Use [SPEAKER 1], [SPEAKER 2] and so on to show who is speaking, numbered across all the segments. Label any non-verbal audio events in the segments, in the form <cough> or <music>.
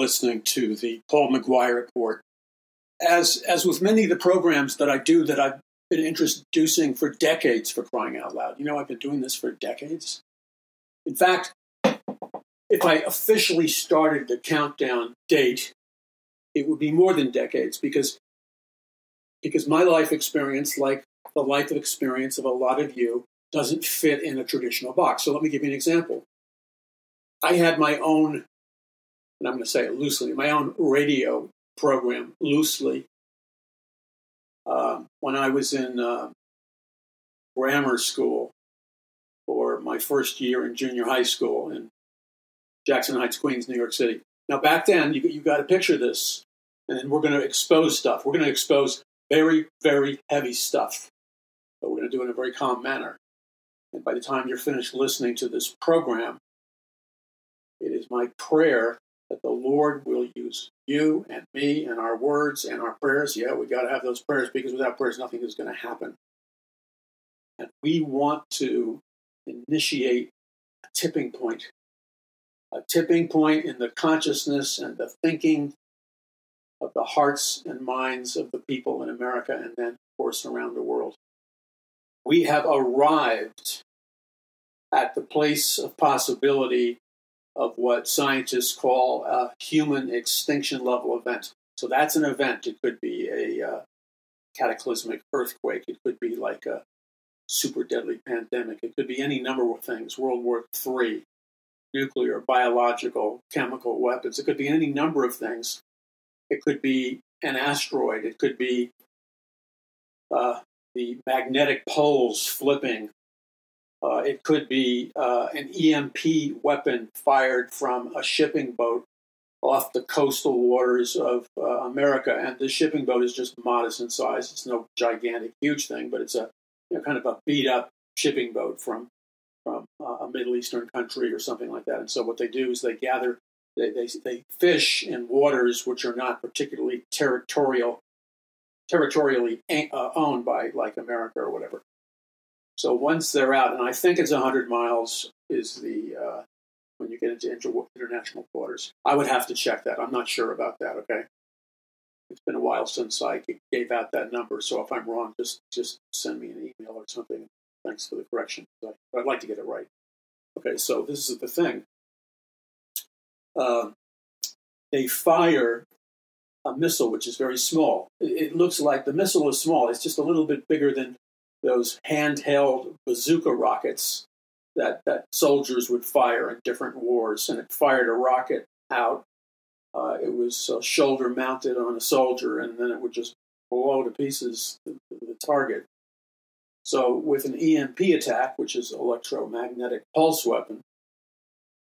[SPEAKER 1] Listening to the Paul McGuire Report. As, as with many of the programs that I do that I've been introducing for decades for crying out loud, you know, I've been doing this for decades. In fact, if I officially started the countdown date, it would be more than decades because, because my life experience, like the life experience of a lot of you, doesn't fit in a traditional box. So let me give you an example. I had my own and I'm going to say it loosely, my own radio program loosely. Uh, when I was in uh, grammar school or my first year in junior high school in Jackson Heights, Queens, New York City. Now, back then, you, you got to picture this, and we're going to expose stuff. We're going to expose very, very heavy stuff, but we're going to do it in a very calm manner. And by the time you're finished listening to this program, it is my prayer that the Lord will use you and me and our words and our prayers. Yeah, we got to have those prayers because without prayers, nothing is going to happen. And we want to initiate a tipping point, a tipping point in the consciousness and the thinking of the hearts and minds of the people in America and then, of course, around the world. We have arrived at the place of possibility of what scientists call a human extinction level event. So that's an event. It could be a uh, cataclysmic earthquake. It could be like a super deadly pandemic. It could be any number of things. World War III, nuclear, biological, chemical weapons. It could be any number of things. It could be an asteroid. It could be uh, the magnetic poles flipping uh, it could be uh, an EMP weapon fired from a shipping boat off the coastal waters of uh, America, and the shipping boat is just modest in size. It's no gigantic, huge thing, but it's a you know, kind of a beat up shipping boat from from uh, a Middle Eastern country or something like that. And so what they do is they gather, they they, they fish in waters which are not particularly territorial, territorially uh, owned by like America or whatever. So once they're out, and I think it's 100 miles is the uh, when you get into inter- international waters. I would have to check that. I'm not sure about that. Okay, it's been a while since I gave out that number, so if I'm wrong, just just send me an email or something. Thanks for the correction. But I'd like to get it right. Okay, so this is the thing. Uh, they fire a missile which is very small. It looks like the missile is small. It's just a little bit bigger than those handheld bazooka rockets that, that soldiers would fire in different wars, and it fired a rocket out. Uh, it was uh, shoulder mounted on a soldier, and then it would just blow to pieces the, the target. So, with an EMP attack, which is electromagnetic pulse weapon,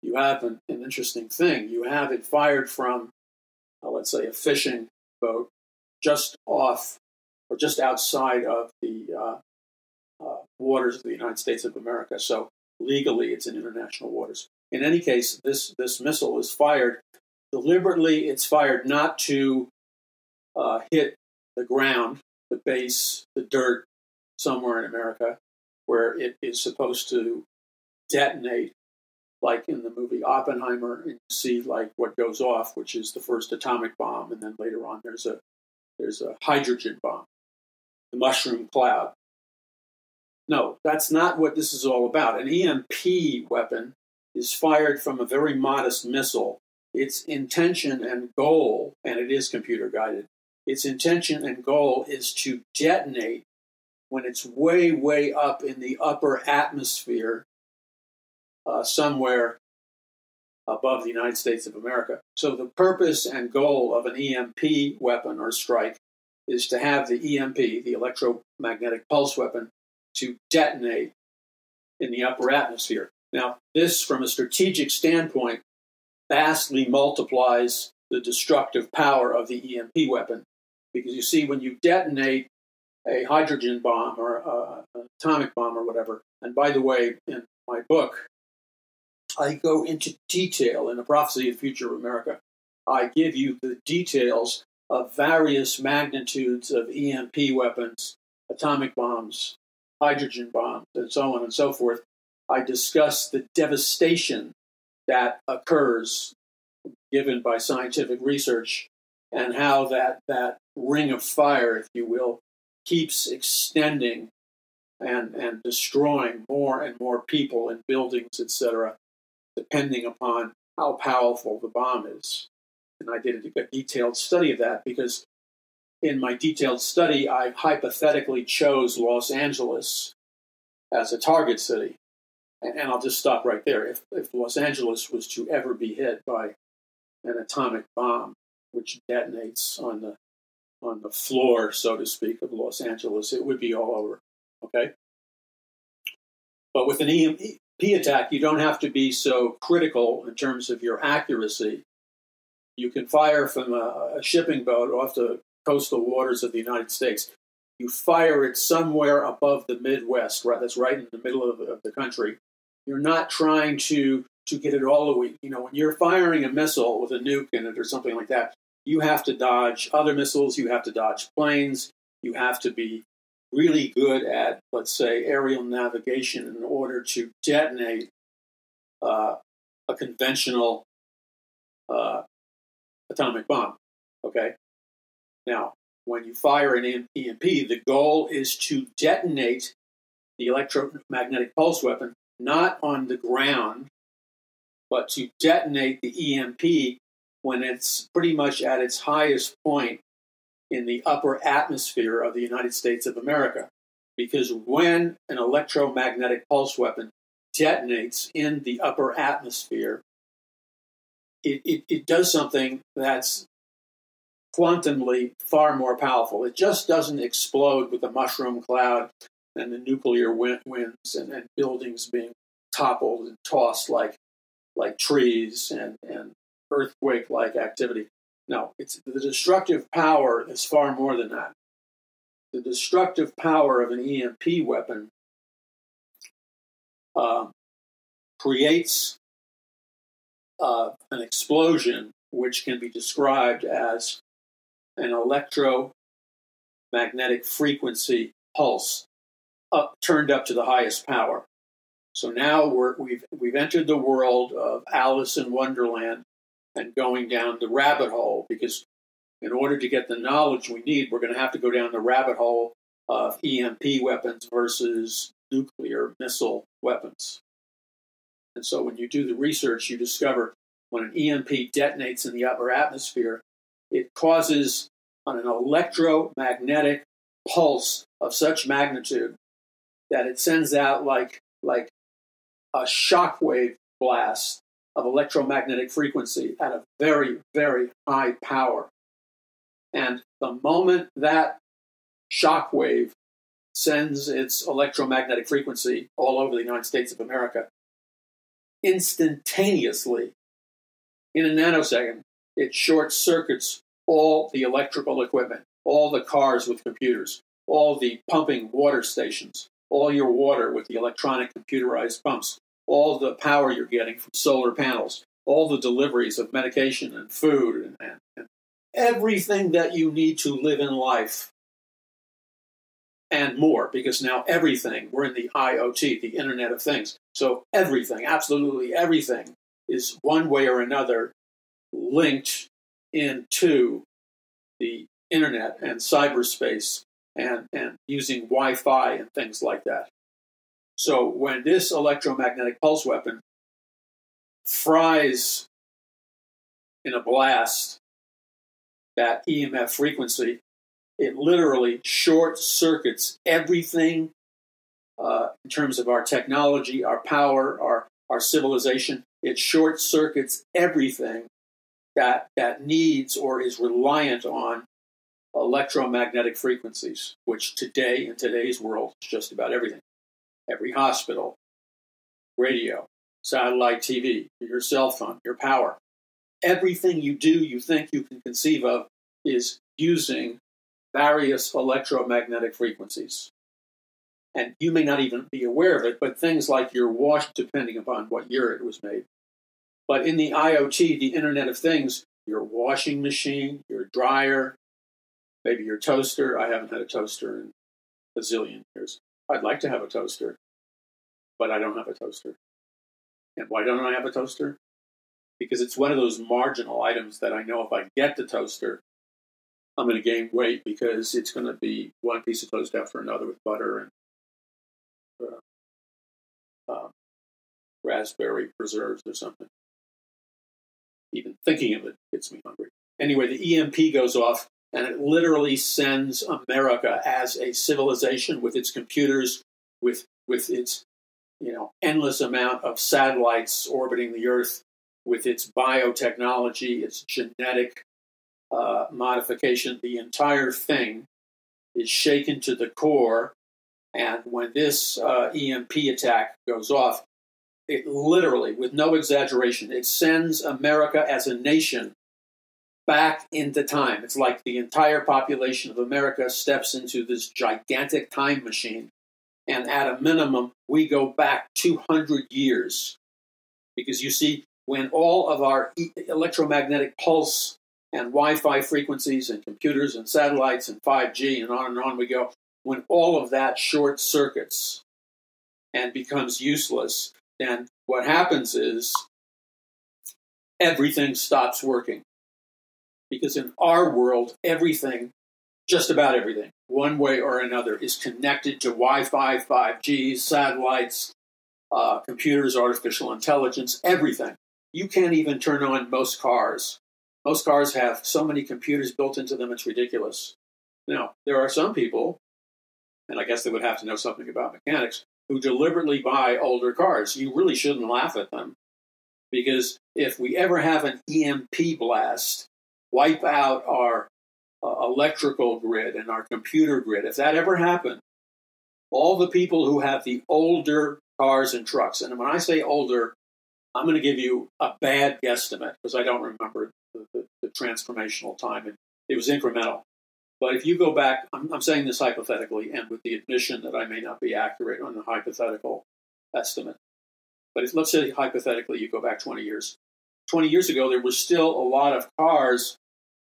[SPEAKER 1] you have an, an interesting thing. You have it fired from, uh, let's say, a fishing boat just off or just outside of the uh, uh, waters of the United States of America. So legally, it's in international waters. In any case, this this missile is fired deliberately. It's fired not to uh, hit the ground, the base, the dirt somewhere in America, where it is supposed to detonate, like in the movie Oppenheimer, and you see like what goes off, which is the first atomic bomb, and then later on there's a there's a hydrogen bomb, the mushroom cloud. No, that's not what this is all about. An EMP weapon is fired from a very modest missile. Its intention and goal, and it is computer guided, its intention and goal is to detonate when it's way, way up in the upper atmosphere, uh, somewhere above the United States of America. So, the purpose and goal of an EMP weapon or strike is to have the EMP, the electromagnetic pulse weapon, to detonate in the upper atmosphere. Now, this, from a strategic standpoint, vastly multiplies the destructive power of the EMP weapon. Because you see, when you detonate a hydrogen bomb or uh, an atomic bomb or whatever, and by the way, in my book, I go into detail in the prophecy of future of America. I give you the details of various magnitudes of EMP weapons, atomic bombs, hydrogen bombs, and so on and so forth, I discuss the devastation that occurs given by scientific research and how that, that ring of fire, if you will, keeps extending and, and destroying more and more people and buildings, etc., depending upon how powerful the bomb is. And I did a detailed study of that because in my detailed study, I hypothetically chose Los Angeles as a target city. And, I'll just stop right there. If, if Los Angeles was to ever be hit by an atomic bomb, which detonates on the on the floor, so to speak, of Los Angeles, it would be all over. Okay? But with an EMP attack, you don't have to be so critical in terms of your accuracy. You can fire from a, a shipping boat off the coastal waters of the United States. You fire it somewhere above the Midwest, right? That's right in the middle of, of the country. You're not trying to to get it all the way. You know, when you're firing a missile with a nuke in it or something like that, you have to dodge other missiles. You have to dodge planes. You have to be really good at, let's say, aerial navigation in order to detonate uh, a conventional uh, atomic bomb. Okay? Now, when you fire an EMP, the goal is to detonate the electromagnetic pulse weapon not on the ground, but to detonate the EMP when it's pretty much at its highest point in the upper atmosphere of the United States of America. Because when an electromagnetic pulse weapon detonates in the upper atmosphere, it, it, it does something that's quantumly far more powerful. It just doesn't explode with the mushroom cloud and the nuclear winds and, and buildings being toppled and tossed like like trees and, and earthquake like activity. No, it's the destructive power is far more than that. The destructive power of an EMP weapon uh, creates uh, an explosion which can be described as an electromagnetic frequency pulse up, turned up to the highest power. So now we're, we've, we've entered the world of Alice in Wonderland and going down the rabbit hole because in order to get the knowledge we need, we're going to have to go down the rabbit hole of EMP weapons versus nuclear missile weapons. And so when you do the research, you discover when an EMP detonates in the upper atmosphere, it causes an electromagnetic pulse of such magnitude that it sends out like like a shockwave blast of electromagnetic frequency at a very very high power. And the moment that shockwave sends its electromagnetic frequency all over the United States of America instantaneously in a nanosecond it short circuits all the electrical equipment all the cars with computers all the pumping water stations all your water with the electronic computerized pumps, all the power you're getting from solar panels, all the deliveries of medication and food, and, and, everything that you need to live in life and more, because now everything, we're in the IoT, the Internet of Things. So everything, absolutely everything, is one way or another linked into the internet and cyberspace and, and using Wi Fi and things like that. So when this electromagnetic pulse weapon fries in a blast that EMF frequency, it literally short circuits everything uh, in terms of our technology, our power, our, our civilization. It short circuits everything that, that needs or is reliant on electromagnetic frequencies, which today, in today's world, is just about everything. Every hospital, radio, satellite TV, your cell phone, your power. Everything you do, you think you can conceive of, is using various electromagnetic frequencies. And you may not even be aware of it, but things like your watch, depending upon what year it was made. But in the IoT, the Internet of Things, your washing machine, your dryer, maybe your toaster. I haven't had a toaster in a zillion years. I'd like to have a toaster, but I don't have a toaster. And why don't I have a toaster? because it's one of those marginal items that I know if I get the toaster, I'm going to gain weight because it's going to be one piece of toast after another with butter and uh, um, raspberry preserves or something. Even thinking of it gets me hungry. Anyway, the EMP goes off and it literally sends America as a civilization with its computers, with with its you know endless amount of satellites orbiting the Earth, with its biotechnology, its genetic uh, modification. The entire thing is shaken to the core, and when this uh, EMP attack goes off, it literally, with no exaggeration, it sends America as a nation back into time. It's like the entire population of America steps into this gigantic time machine. And at a minimum, we go back 200 years. Because you see, when all of our electromagnetic pulse and Wi Fi frequencies and computers and satellites and 5G and on and on we go, when all of that short circuits and becomes useless, then what happens is everything stops working because in our world, everything, just about everything, one way or another, is connected to Wi Fi, 5G, satellites, uh, computers, artificial intelligence, everything. You can't even turn on most cars. Most cars have so many computers built into them, it's ridiculous. Now, there are some people, and I guess they would have to know something about mechanics, who deliberately buy older cars. You really shouldn't laugh at them because if we ever have an EMP blast, wipe out our uh, electrical grid and our computer grid, if that ever happened, all the people who have the older cars and trucks, and when I say older, I'm going to give you a bad guesstimate because I don't remember the, the, the, transformational time. It, it was incremental. But if you go back, I'm, I'm saying this hypothetically and with the admission that I may not be accurate on the hypothetical estimate. But if, let's say hypothetically you go back 20 years. 20 years ago, there were still a lot of cars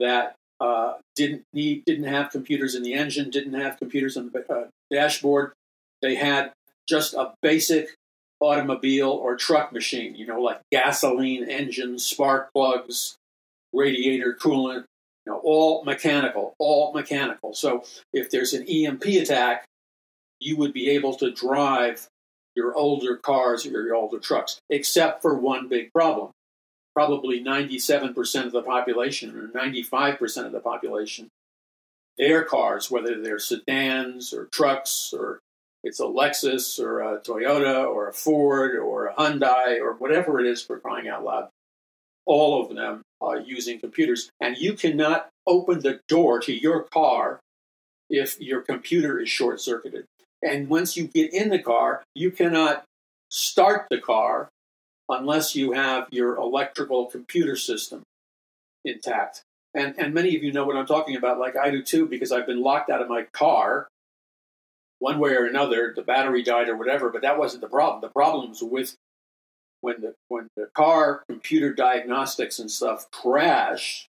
[SPEAKER 1] that uh, didn't need, didn't have computers in the engine, didn't have computers on the uh, dashboard. They had just a basic automobile or truck machine, you know, like gasoline engines, spark plugs, radiator coolant, know, all mechanical, all mechanical. So if there's an EMP attack, you would be able to drive your older cars or your older trucks, except for one big problem probably 97% of the population or 95% of the population, their cars, whether they're sedans or trucks or it's a Lexus or a Toyota or a Ford or a Hyundai or whatever it is for crying out loud, all of them are using computers. And you cannot open the door to your car if your computer is short circuited. And once you get in the car, you cannot start the car unless you have your electrical computer system intact. And, and many of you know what I'm talking about, like I do too, because I've been locked out of my car one way or another. The battery died or whatever, but that wasn't the problem. The problem was with when the when the car computer diagnostics and stuff crashed.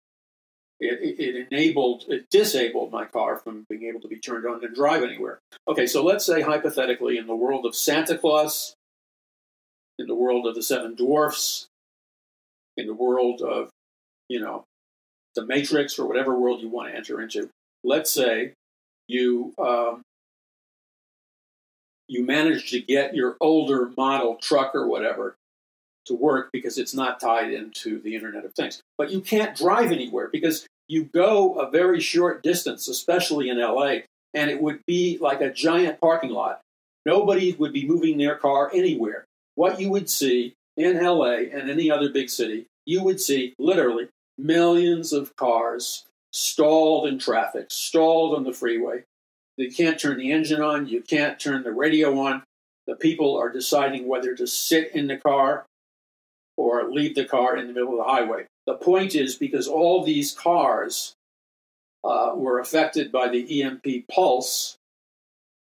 [SPEAKER 1] It, it, enabled, it disabled my car from being able to be turned on and drive anywhere. Okay, so let's say hypothetically, in the world of Santa Claus in the world of the seven dwarfs, in the world of, you know, the Matrix or whatever world you want to enter into. Let's say you um, you manage to get your older model truck or whatever to work because it's not tied into the Internet of Things. But you can't drive anywhere because you go a very short distance, especially in LA, and it would be like a giant parking lot. Nobody would be moving their car anywhere what you would see in LA and any other big city, you would see literally millions of cars stalled in traffic, stalled on the freeway. You can't turn the engine on, you can't turn the radio on. The people are deciding whether to sit in the car or leave the car in the middle of the highway. The point is because all these cars uh, were affected by the EMP pulse,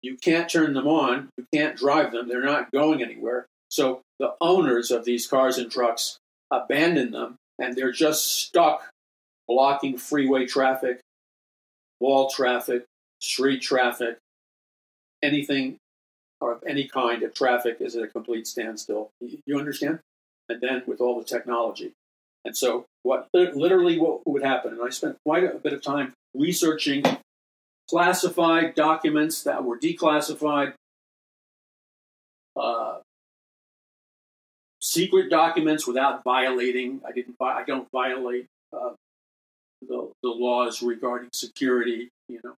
[SPEAKER 1] you can't turn them on, you can't drive them, they're not going anywhere. So the owners of these cars and trucks abandon them and they're just stuck blocking freeway traffic, wall traffic, street traffic, anything of any kind of traffic is at a complete standstill. You understand? And then with all the technology. And so, what literally what would happen? And I spent quite a bit of time researching classified documents that were declassified, uh, secret documents without violating. I didn't. I don't violate uh, the, the laws regarding security. You know,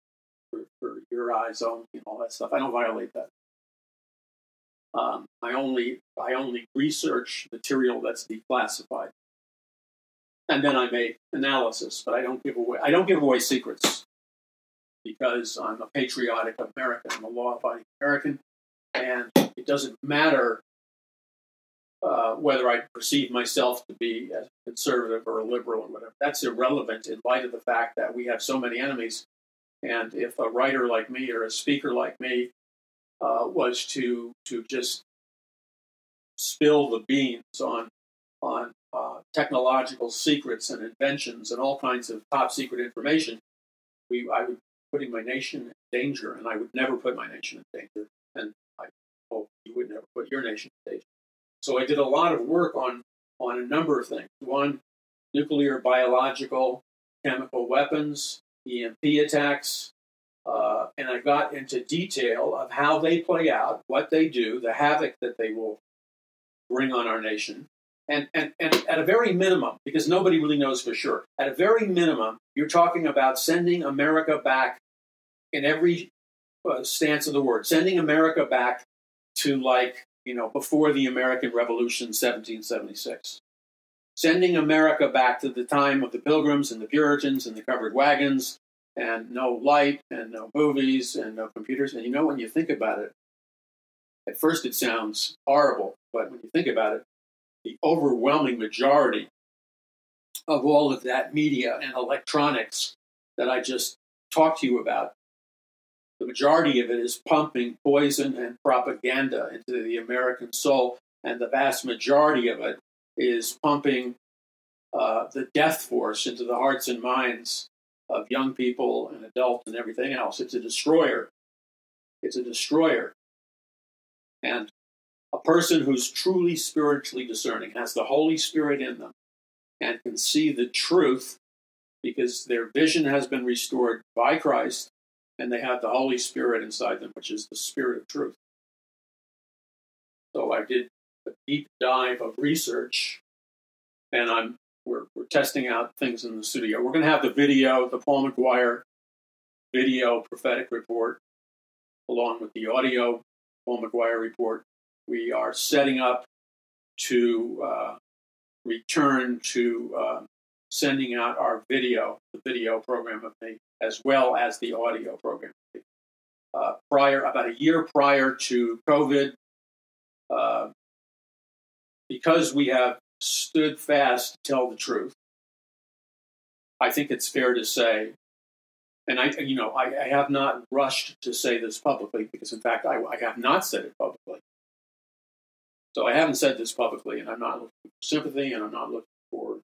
[SPEAKER 1] for, for your eyes only and all that stuff. I don't violate that. Um, I only I only research material that's declassified, and then I make analysis. But I don't give away I don't give away secrets because I'm a patriotic American. I'm a law-abiding American, and it doesn't matter uh, whether I perceive myself to be a conservative or a liberal or whatever. That's irrelevant in light of the fact that we have so many enemies. And if a writer like me or a speaker like me uh, was to to just spill the beans on on uh, technological secrets and inventions and all kinds of top secret information, we I would putting my nation in danger, and I would never put my nation in danger, and I hope you would never put your nation in danger. So I did a lot of work on on a number of things. One, nuclear, biological, chemical weapons, EMP attacks, uh, and I got into detail of how they play out, what they do, the havoc that they will bring on our nation. And, and, and at a very minimum, because nobody really knows for sure, at a very minimum, you're talking about sending America back in every uh, stance of the word, sending America back to like, you know, before the American Revolution, 1776. Sending America back to the time of the Pilgrims and the Puritans and the covered wagons and no light and no movies and no computers. And you know, when you think about it, at first it sounds horrible, but when you think about it, the overwhelming majority of all of that media and electronics that I just talked to you about, the majority of it is pumping poison and propaganda into the American soul, and the vast majority of it is pumping uh, the death force into the hearts and minds of young people and adults and everything else. It's a destroyer. It's a destroyer. And a person who's truly spiritually discerning has the Holy Spirit in them and can see the truth because their vision has been restored by Christ and they have the Holy Spirit inside them, which is the Spirit of truth. So I did a deep dive of research and I'm we're, we're testing out things in the studio. We're going to have the video, the Paul McGuire video prophetic report, along with the audio Paul McGuire report. We are setting up to uh, return to uh, sending out our video, the video program of me, as well as the audio program. Uh, prior, about a year prior to COVID, uh, because we have stood fast to tell the truth. I think it's fair to say, and I, you know, I, I have not rushed to say this publicly because, in fact, I, I, have not said it publicly. So I haven't said this publicly, and I'm not looking for sympathy, and I'm not looking for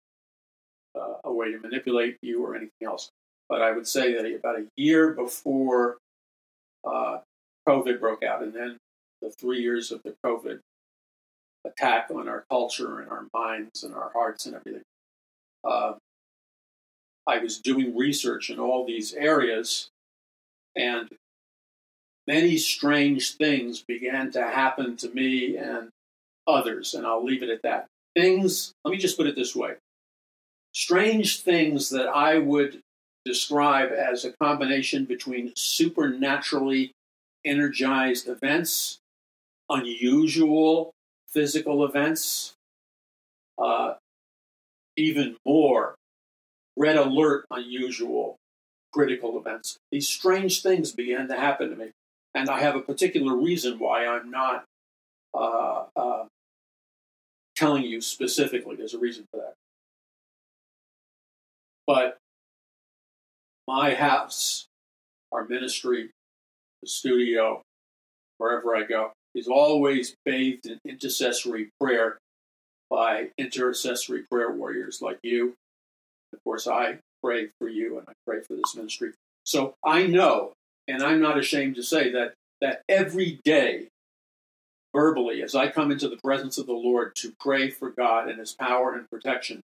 [SPEAKER 1] uh, a way to manipulate you or anything else. But I would say that about a year before uh, COVID broke out, and then the three years of the COVID attack on our culture and our minds and our hearts and everything. Uh, I was doing research in all these areas, and many strange things began to happen to me and others, and I'll leave it at that. Things, let me just put it this way strange things that I would describe as a combination between supernaturally energized events, unusual physical events, uh, even more red alert, unusual critical events. These strange things began to happen to me. And I have a particular reason why I'm not uh, uh, telling you specifically. There's a reason for that. But my house, our ministry, the studio, wherever I go, is always bathed in intercessory prayer by intercessory prayer warriors like you. Of course, I pray for you and I pray for this ministry. So I know, and I'm not ashamed to say that that every day, verbally, as I come into the presence of the Lord to pray for God and His power and protection,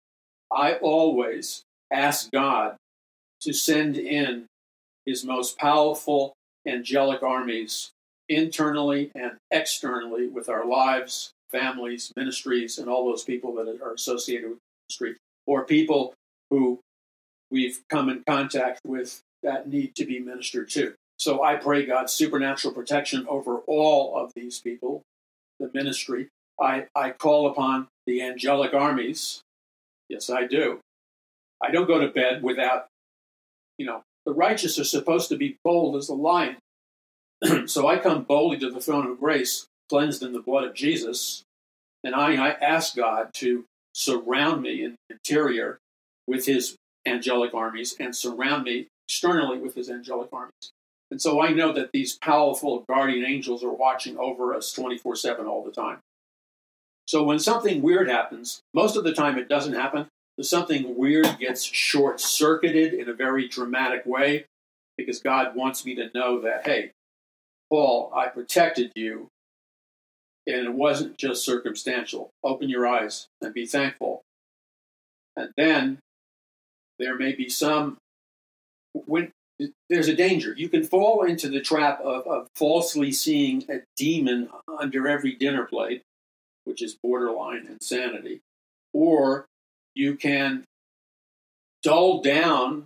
[SPEAKER 1] I always ask God to send in his most powerful angelic armies internally and externally with our lives, families, ministries, and all those people that are associated with ministry, or people who we've come in contact with that need to be ministered to. So I pray God's supernatural protection over all of these people, the ministry. I, I call upon the angelic armies. Yes, I do. I don't go to bed without, you know, the righteous are supposed to be bold as a lion. <clears throat> so I come boldly to the throne of grace, cleansed in the blood of Jesus, and I, I ask God to surround me in the interior with his angelic armies and surround me externally with his angelic armies. And so I know that these powerful guardian angels are watching over us 24 7 all the time. So when something weird happens, most of the time it doesn't happen. Something weird gets short circuited in a very dramatic way because God wants me to know that, hey, Paul, I protected you and it wasn't just circumstantial. Open your eyes and be thankful. And then there may be some when there's a danger. You can fall into the trap of, of falsely seeing a demon under every dinner plate, which is borderline insanity, or you can dull down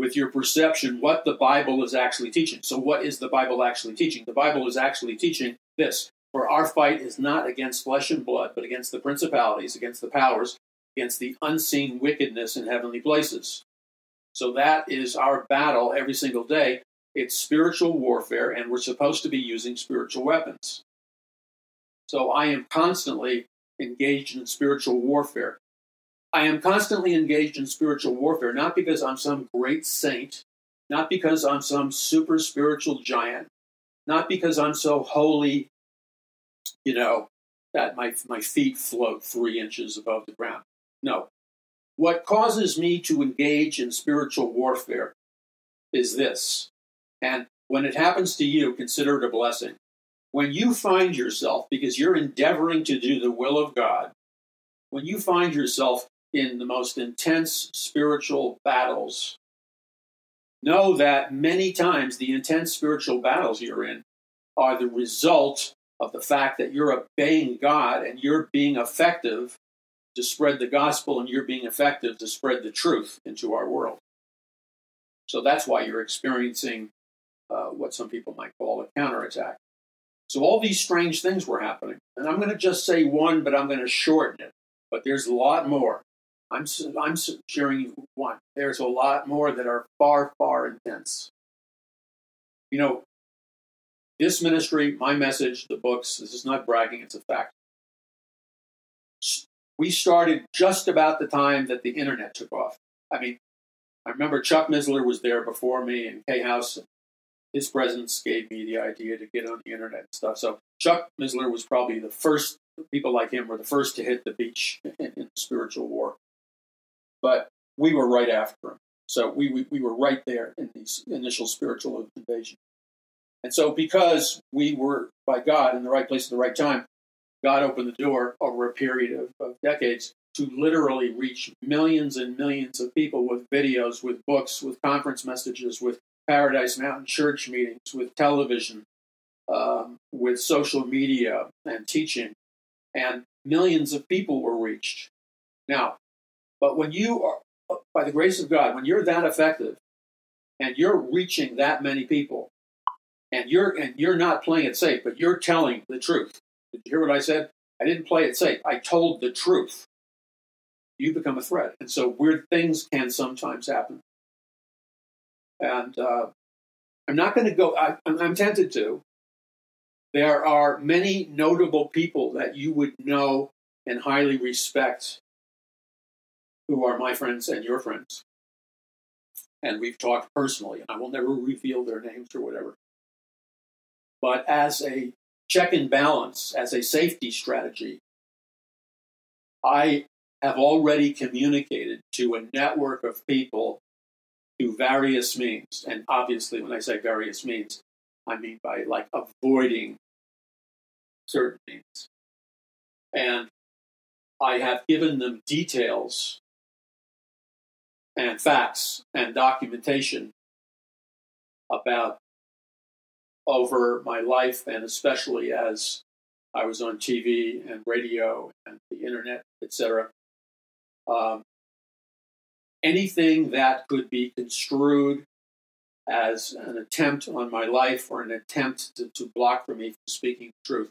[SPEAKER 1] with your perception what the Bible is actually teaching. So, what is the Bible actually teaching? The Bible is actually teaching this For our fight is not against flesh and blood, but against the principalities, against the powers, against the unseen wickedness in heavenly places. So that is our battle every single day. It's spiritual warfare, and we're supposed to be using spiritual weapons. So I am constantly engaged in spiritual warfare. I am constantly engaged in spiritual warfare, not because I'm some great saint, not because I'm some super spiritual giant, not because I'm so holy, you know, that my, my feet float three inches above the ground. No, what causes me to engage in spiritual warfare is this. And when it happens to you, consider it a blessing. When you find yourself, because you're endeavoring to do the will of God, when you find yourself in the most intense spiritual battles, know that many times the intense spiritual battles you're in are the result of the fact that you're obeying God and you're being effective to spread the gospel and you're being effective to spread the truth into our world. So that's why you're experiencing uh, what some people might call a counterattack. So all these strange things were happening. And I'm going to just say one, but I'm going to shorten it. But there's a lot more. I'm, I'm sharing you one. There's a lot more that are far, far intense. You know, this ministry, my message, the books, this is not bragging, it's a fact we started just about the time that the internet took off. I mean, I remember Chuck Missler was there before me and K-House. His presence gave me the idea to get on the internet and stuff. So Chuck Missler was probably the first, people like him were the first to hit the beach <laughs> in, in spiritual war. But we were right after him. So we, we, we were right there in these initial spiritual invasion. And so because we were by God in the right place at the right time, God opened the door over a period of, of decades to literally reach millions and millions of people with videos, with books, with conference messages, with Paradise Mountain church meetings, with television, um, with social media and teaching. And millions of people were reached. Now, but when you are, by the grace of God, when you're that effective and you're reaching that many people, and you're and you're not playing it safe, but you're telling the truth, did you hear what I said? I didn't play it safe. I told the truth. You become a threat. And so weird things can sometimes happen. And uh, I'm not going to go, I, I'm tempted to. There are many notable people that you would know and highly respect who are my friends and your friends. And we've talked personally, I will never reveal their names or whatever. But as a check and balance as a safety strategy, I have already communicated to a network of people through various means. And obviously, when I say various means, I mean by like avoiding certain means. And I have given them details and facts and documentation about over my life and especially as I was on TV and radio and the internet, etc. Um, anything that could be construed as an attempt on my life or an attempt to, to block from me from speaking the truth.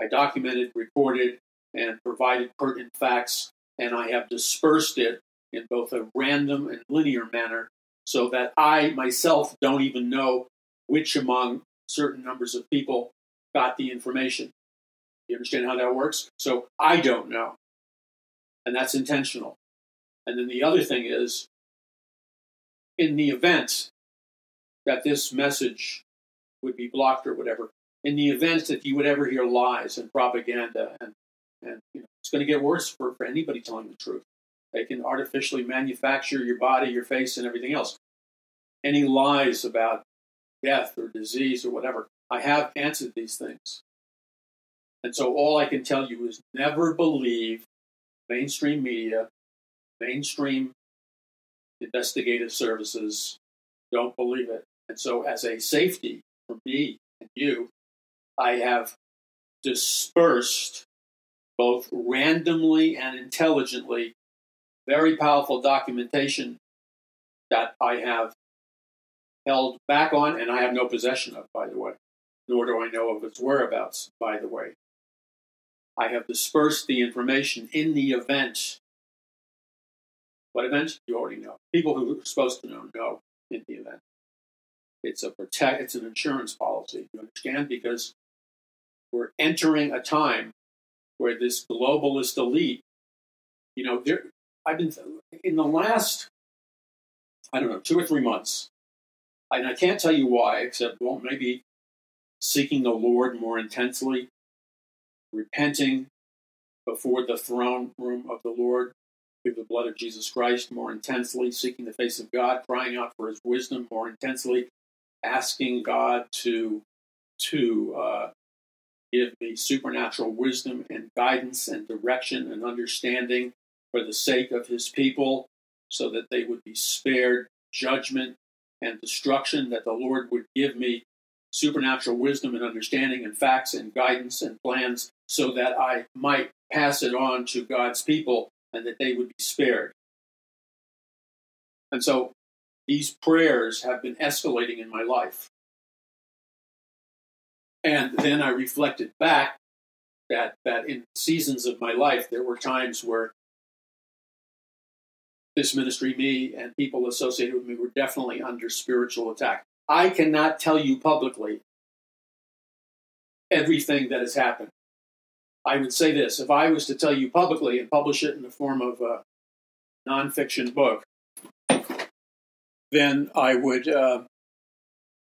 [SPEAKER 1] I documented, recorded, and provided pertinent facts, and I have dispersed it in both a random and linear manner so that I myself don't even know which among certain numbers of people got the information. You understand how that works? So I don't know. And that's intentional. And then the other thing is, in the event that this message would be blocked or whatever, in the event that you would ever hear lies and propaganda, and, and you know, it's going to get worse for, for anybody telling the truth. They can artificially manufacture your body, your face, and everything else. Any lies about death or disease or whatever, I have answered these things. And so all I can tell you is never believe mainstream media mainstream investigative services don't believe it. And so, as a safety for me and you, I have dispersed both randomly and intelligently very powerful documentation that I have held back on and I have no possession of, by the way, nor do I know of its whereabouts, by the way. I have dispersed the information in the event what event? You already know. People who are supposed to know know in the event. It's a protect. It's an insurance policy. You understand because we're entering a time where this globalist elite, you know, there. I've been in the last, I don't know, two or three months, and I can't tell you why, except well, maybe seeking the Lord more intensely, repenting before the throne room of the Lord, through the blood of Jesus Christ more intensely, seeking the face of God, crying out for His wisdom more intensely, asking God to to uh, give me supernatural wisdom and guidance and direction and understanding for the sake of His people, so that they would be spared judgment and destruction. That the Lord would give me supernatural wisdom and understanding and facts and guidance and plans, so that I might pass it on to God's people and that they would be spared. And so these prayers have been escalating in my life. And then I reflected back that, that in seasons of my life, there were times where this ministry, me, and people associated with me were definitely under spiritual attack. I cannot tell you publicly everything that has happened. I would say this if I was to tell you publicly and publish it in the form of a nonfiction book, then I would, uh,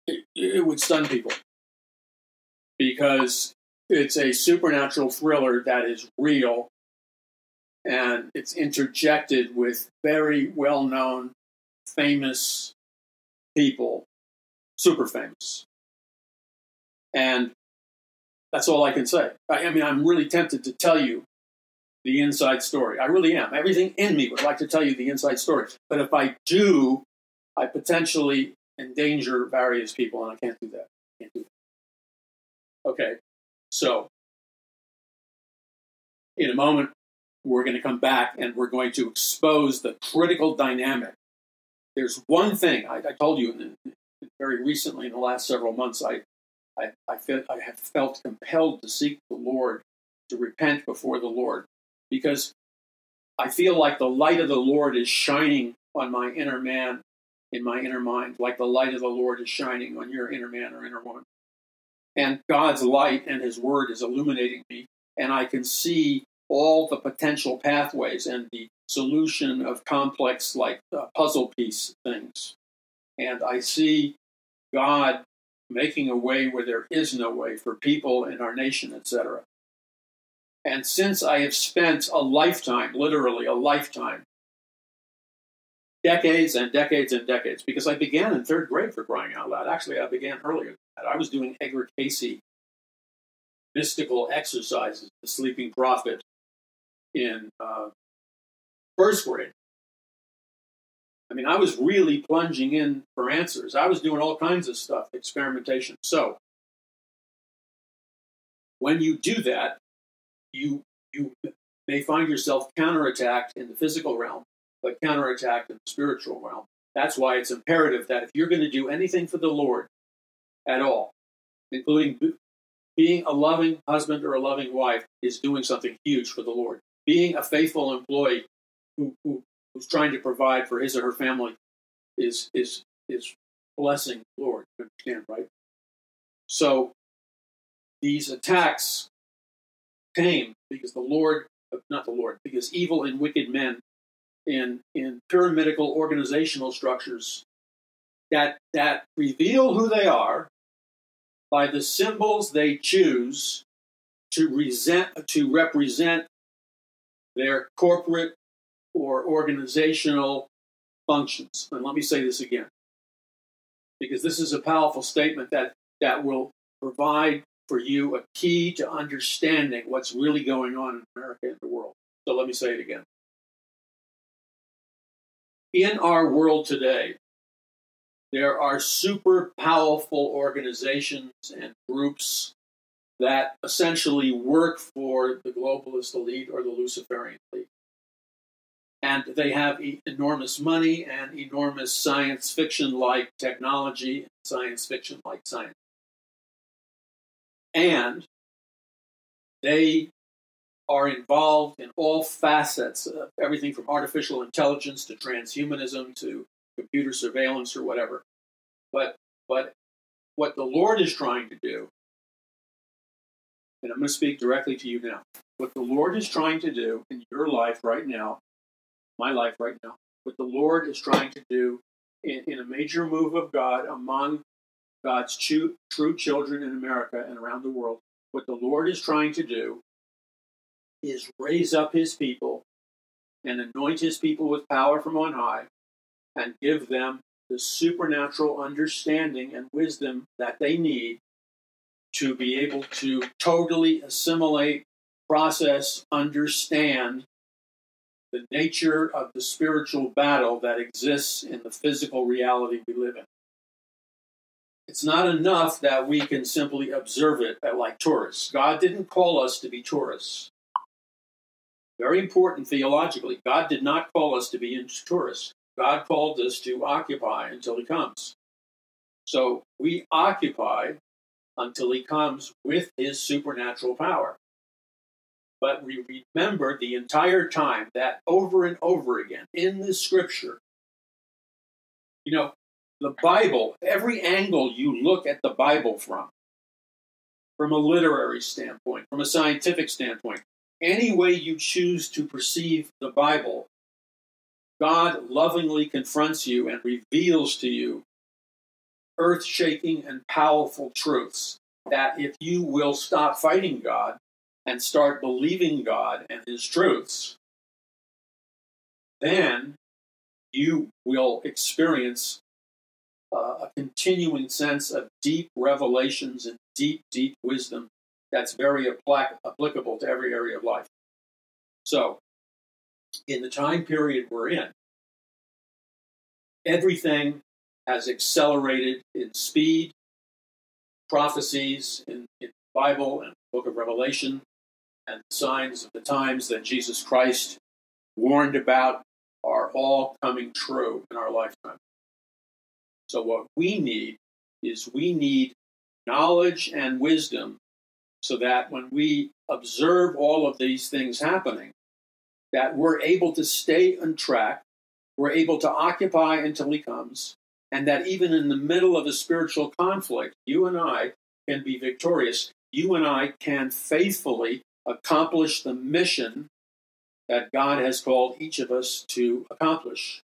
[SPEAKER 1] it, it would stun people because it's a supernatural thriller that is real and it's interjected with very well known, famous people, super famous. And that's all I can say. I, I mean, I'm really tempted to tell you the inside story. I really am. Everything in me would like to tell you the inside story. But if I do, I potentially endanger various people, and I can't do that. Can't do that. Okay, so in a moment, we're going to come back and we're going to expose the critical dynamic. There's one thing I, I told you in, very recently in the last several months. I I, I, feel, I have felt compelled to seek the Lord, to repent before the Lord, because I feel like the light of the Lord is shining on my inner man, in my inner mind, like the light of the Lord is shining on your inner man or inner woman. And God's light and His Word is illuminating me, and I can see all the potential pathways and the solution of complex, like uh, puzzle piece things. And I see God making a way where there is no way for people in our nation, etc. And since I have spent a lifetime, literally a lifetime, decades and decades and decades, because I began in third grade for crying out loud. Actually, I began earlier than that. I was doing Edgar Cayce mystical exercises, the sleeping prophet, in uh, first grade. I mean, I was really plunging in for answers. I was doing all kinds of stuff, experimentation. So, when you do that, you you may find yourself counterattacked in the physical realm, but counterattacked in the spiritual realm. That's why it's imperative that if you're going to do anything for the Lord at all, including being a loving husband or a loving wife, is doing something huge for the Lord. Being a faithful employee who, who who's trying to provide for his or her family is is is blessing the Lord. You understand, right? So these attacks came because the Lord, not the Lord, because evil and wicked men in in pyramidical organizational structures that that reveal who they are by the symbols they choose to resent to represent their corporate or organizational functions. And let me say this again, because this is a powerful statement that, that will provide for you a key to understanding what's really going on in America and the world. So let me say it again. In our world today, there are super powerful organizations and groups that essentially work for the globalist elite or the Luciferian elite and they have e- enormous money and enormous science fiction like technology, and science fiction like science. And they are involved in all facets of everything from artificial intelligence to transhumanism to computer surveillance or whatever. But but what the Lord is trying to do, and I'm going to speak directly to you now. What the Lord is trying to do in your life right now my life right now. What the Lord is trying to do in, in a major move of God among God's true, true children in America and around the world, what the Lord is trying to do is raise up his people and anoint his people with power from on high and give them the supernatural understanding and wisdom that they need to be able to totally assimilate, process, understand the nature of the spiritual battle that exists in the physical reality we live in. It's not enough that we can simply observe it like tourists. God didn't call us to be tourists. Very important theologically. God did not call us to be tourists. God called us to occupy until He comes. So we occupy until He comes with His supernatural power. But we remember the entire time that over and over again in the scripture, you know, the Bible, every angle you look at the Bible from, from a literary standpoint, from a scientific standpoint, any way you choose to perceive the Bible, God lovingly confronts you and reveals to you earth shaking and powerful truths that if you will stop fighting God and start believing God and His truths, then you will experience uh, a continuing sense of deep revelations and deep, deep wisdom that's very applicable to every area of life. So, in the time period we're in, everything has accelerated in speed. Prophecies in, in the Bible and the book of Revelation and the signs of the times that Jesus Christ warned about are all coming true in our lifetime. So, what we need is we need knowledge and wisdom so that when we observe all of these things happening, that we're able to stay on track, we're able to occupy until he comes, and that even in the middle of a spiritual conflict, you and I can be victorious. You and I can faithfully accomplish the mission that God has called each of us to accomplish.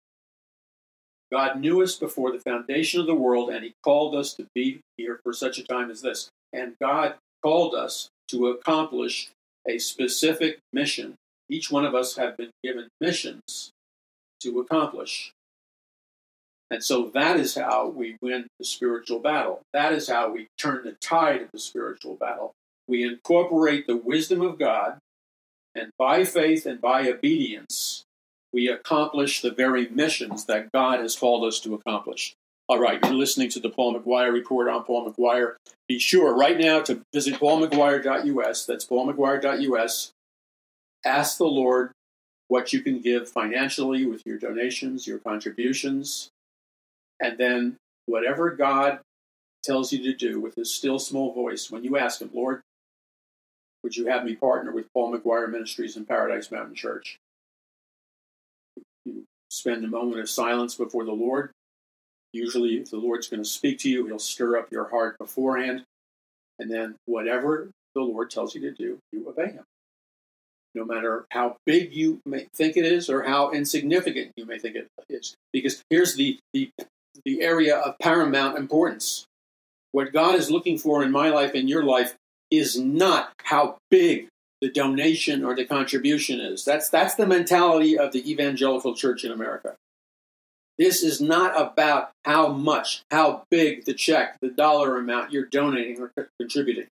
[SPEAKER 1] God knew us before the foundation of the world, and He called us to be here for such a time as this. And God called us to accomplish a specific mission. Each one of us have been given missions to accomplish. And so that is how we win the spiritual battle. That is how we turn the tide of the spiritual battle we incorporate the wisdom of God, and by faith and by obedience, we accomplish the very missions that God has called us to accomplish. All right, you're listening to the Paul McGuire Report. I'm Paul McGuire. Be sure right now to visit paulmcguire.us. That's paulmcguire.us. Ask the Lord what you can give financially with your donations, your contributions, and then whatever God tells you to do with his still small voice, when you ask him, Lord, would you have me partner with Paul McGuire Ministries and Paradise Mountain Church? You spend a moment of silence before the Lord Usually, if the Lord's going to speak to you, He'll stir up your heart beforehand. And then, whatever the Lord tells you to do, you obey Him. No matter how big you may think it is or how insignificant you may think it is. Because here's the, the, the area of paramount importance. What God is looking for in my life and your life is not how big the donation or the contribution is. That's, that's the mentality of the evangelical church in America. This is not about how much, how big the check, the dollar amount you're donating or contributing.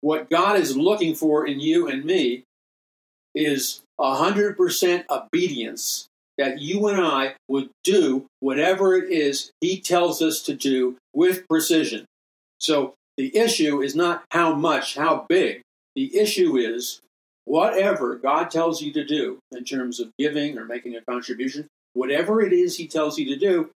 [SPEAKER 1] What God is looking for in you and me is 100% obedience that you and I would do whatever it is He tells us to do with precision. So the issue is not how much, how big. The issue is whatever God tells you to do in terms of giving or making a contribution, whatever it is He tells you to do,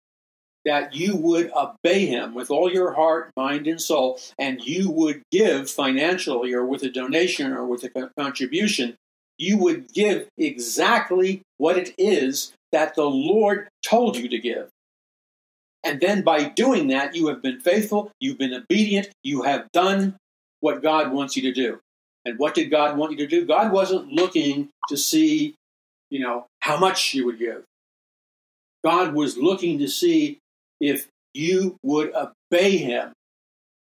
[SPEAKER 1] that you would obey Him with all your heart, mind, and soul, and you would give financially or with a donation or with a contribution, you would give exactly what it is that the Lord told you to give. And then by doing that, you have been faithful, you've been obedient, you have done what God wants you to do. And what did God want you to do? God wasn't looking to see, you know, how much you would give. God was looking to see if you would obey him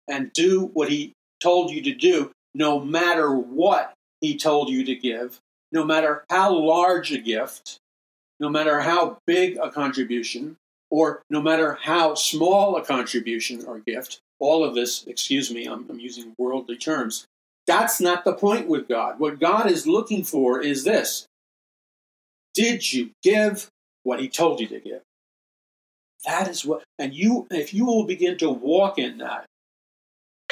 [SPEAKER 1] and do what he told you to do, no matter what he told you to give, no matter how large a gift, no matter how big a contribution, or no matter how small a contribution or gift. All of this, excuse me, I'm, I'm using worldly terms, that's not the point with God. What God is looking for is this Did you give what He told you to give? That is what, and you, if you will begin to walk in that,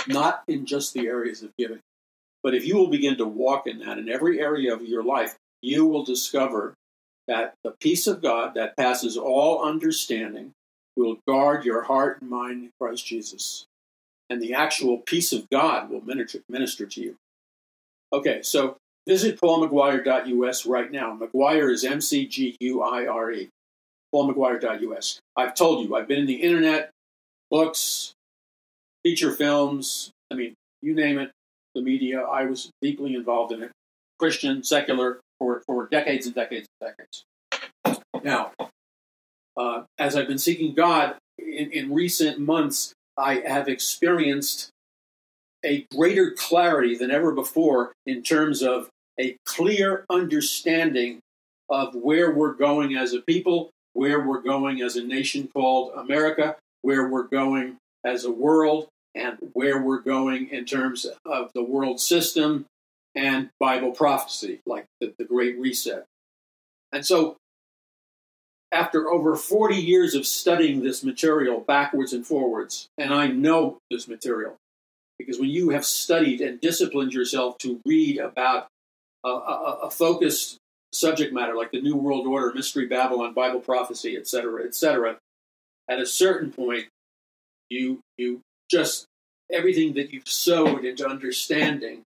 [SPEAKER 1] not in just the areas of giving, but if you will begin to walk in that in every area of your life, you will discover that the peace of God that passes all understanding will guard your heart and mind in Christ Jesus and the actual peace of God will minister to you. Okay, so visit paulmcguire.us right now. McGuire is M C G U I R E. paulmcguire.us. I've told you, I've been in the internet, books, feature films, I mean, you name it, the media. I was deeply involved in it, Christian, secular, for, for decades and decades and decades. Now, uh, as I've been seeking God in, in recent months, I have experienced a greater clarity than ever before in terms of a clear understanding of where we're going as a people, where we're going as a nation called America, where we're going as a world, and where we're going in terms of the world system and Bible prophecy, like the, the Great Reset. And so after over 40 years of studying this material backwards and forwards, and I know this material, because when you have studied and disciplined yourself to read about a, a, a focused subject matter like the New World Order, Mystery Babylon, Bible prophecy, etc., etc., at a certain point, you you just everything that you've sowed into understanding,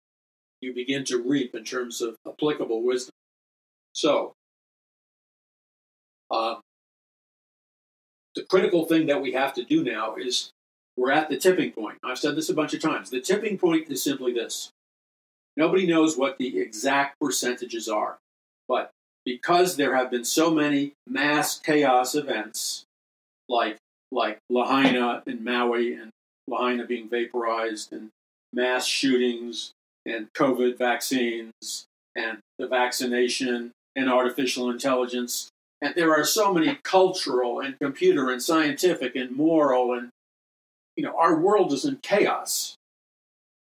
[SPEAKER 1] you begin to reap in terms of applicable wisdom. So, uh, the critical thing that we have to do now is we're at the tipping point. I've said this a bunch of times. The tipping point is simply this nobody knows what the exact percentages are, but because there have been so many mass chaos events like like Lahaina and Maui and Lahaina being vaporized and mass shootings and COVID vaccines and the vaccination and artificial intelligence and there are so many cultural and computer and scientific and moral and, you know, our world is in chaos,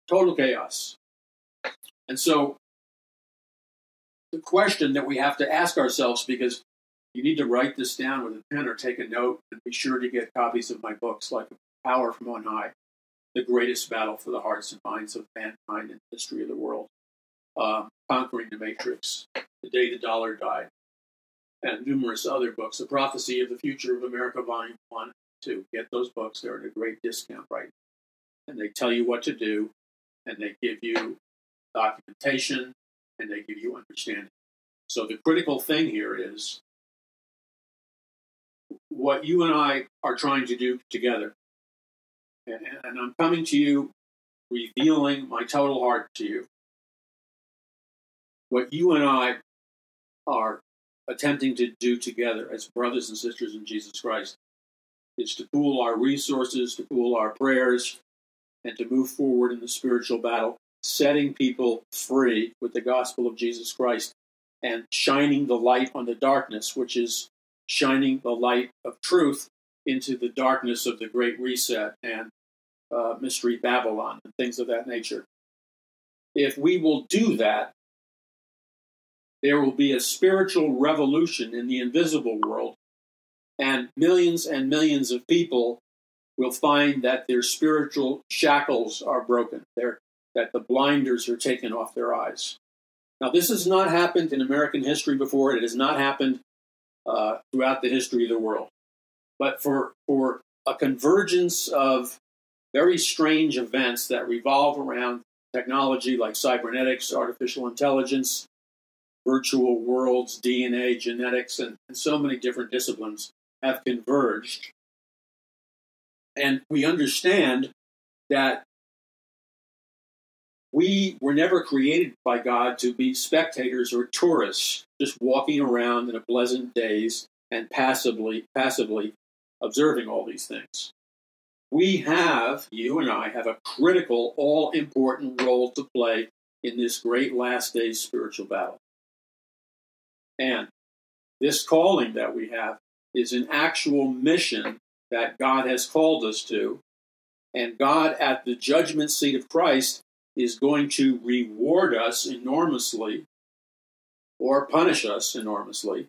[SPEAKER 1] total chaos. And so the question that we have to ask ourselves because you need to write this down with a pen or take a note and be sure to get copies of my books like Power from On High, The Greatest Battle for the Hearts and Minds of Mankind in the History of the World, um, Conquering the Matrix, The Day the Dollar Died, and numerous other books. The Prophecy of the Future of America, Volume 1 2. Get those books, they're at a great discount right now. And they tell you what to do, and they give you documentation, and they give you understanding. So the critical thing here is what you and I are trying to do together. And, I'm coming to you, revealing my total heart to you. What you and I are attempting to do together as brothers and sisters in Jesus Christ is to pool our resources, to pool our prayers, and to move forward in the spiritual battle, setting people free with the gospel of Jesus Christ and shining the light on the darkness, which is shining the light of truth into the darkness of the Great Reset and uh, Mystery Babylon and things of that nature. If we will do that, there will be a spiritual revolution in the invisible world, and millions and millions of people will find that their spiritual shackles are broken, that the blinders are taken off their eyes. Now, this has not happened in American history before. It has not happened uh, throughout the history of the world. But for, for a convergence of very strange events that revolve around technology like cybernetics, artificial intelligence, virtual worlds, DNA, genetics, and, and so many different disciplines have converged. And we understand that we were never created by God to be spectators or tourists, just walking around in a pleasant daze and passively passively observing all these things. We have, you and I, have a critical, all important role to play in this great last days spiritual battle. And this calling that we have is an actual mission that God has called us to. And God, at the judgment seat of Christ, is going to reward us enormously or punish us enormously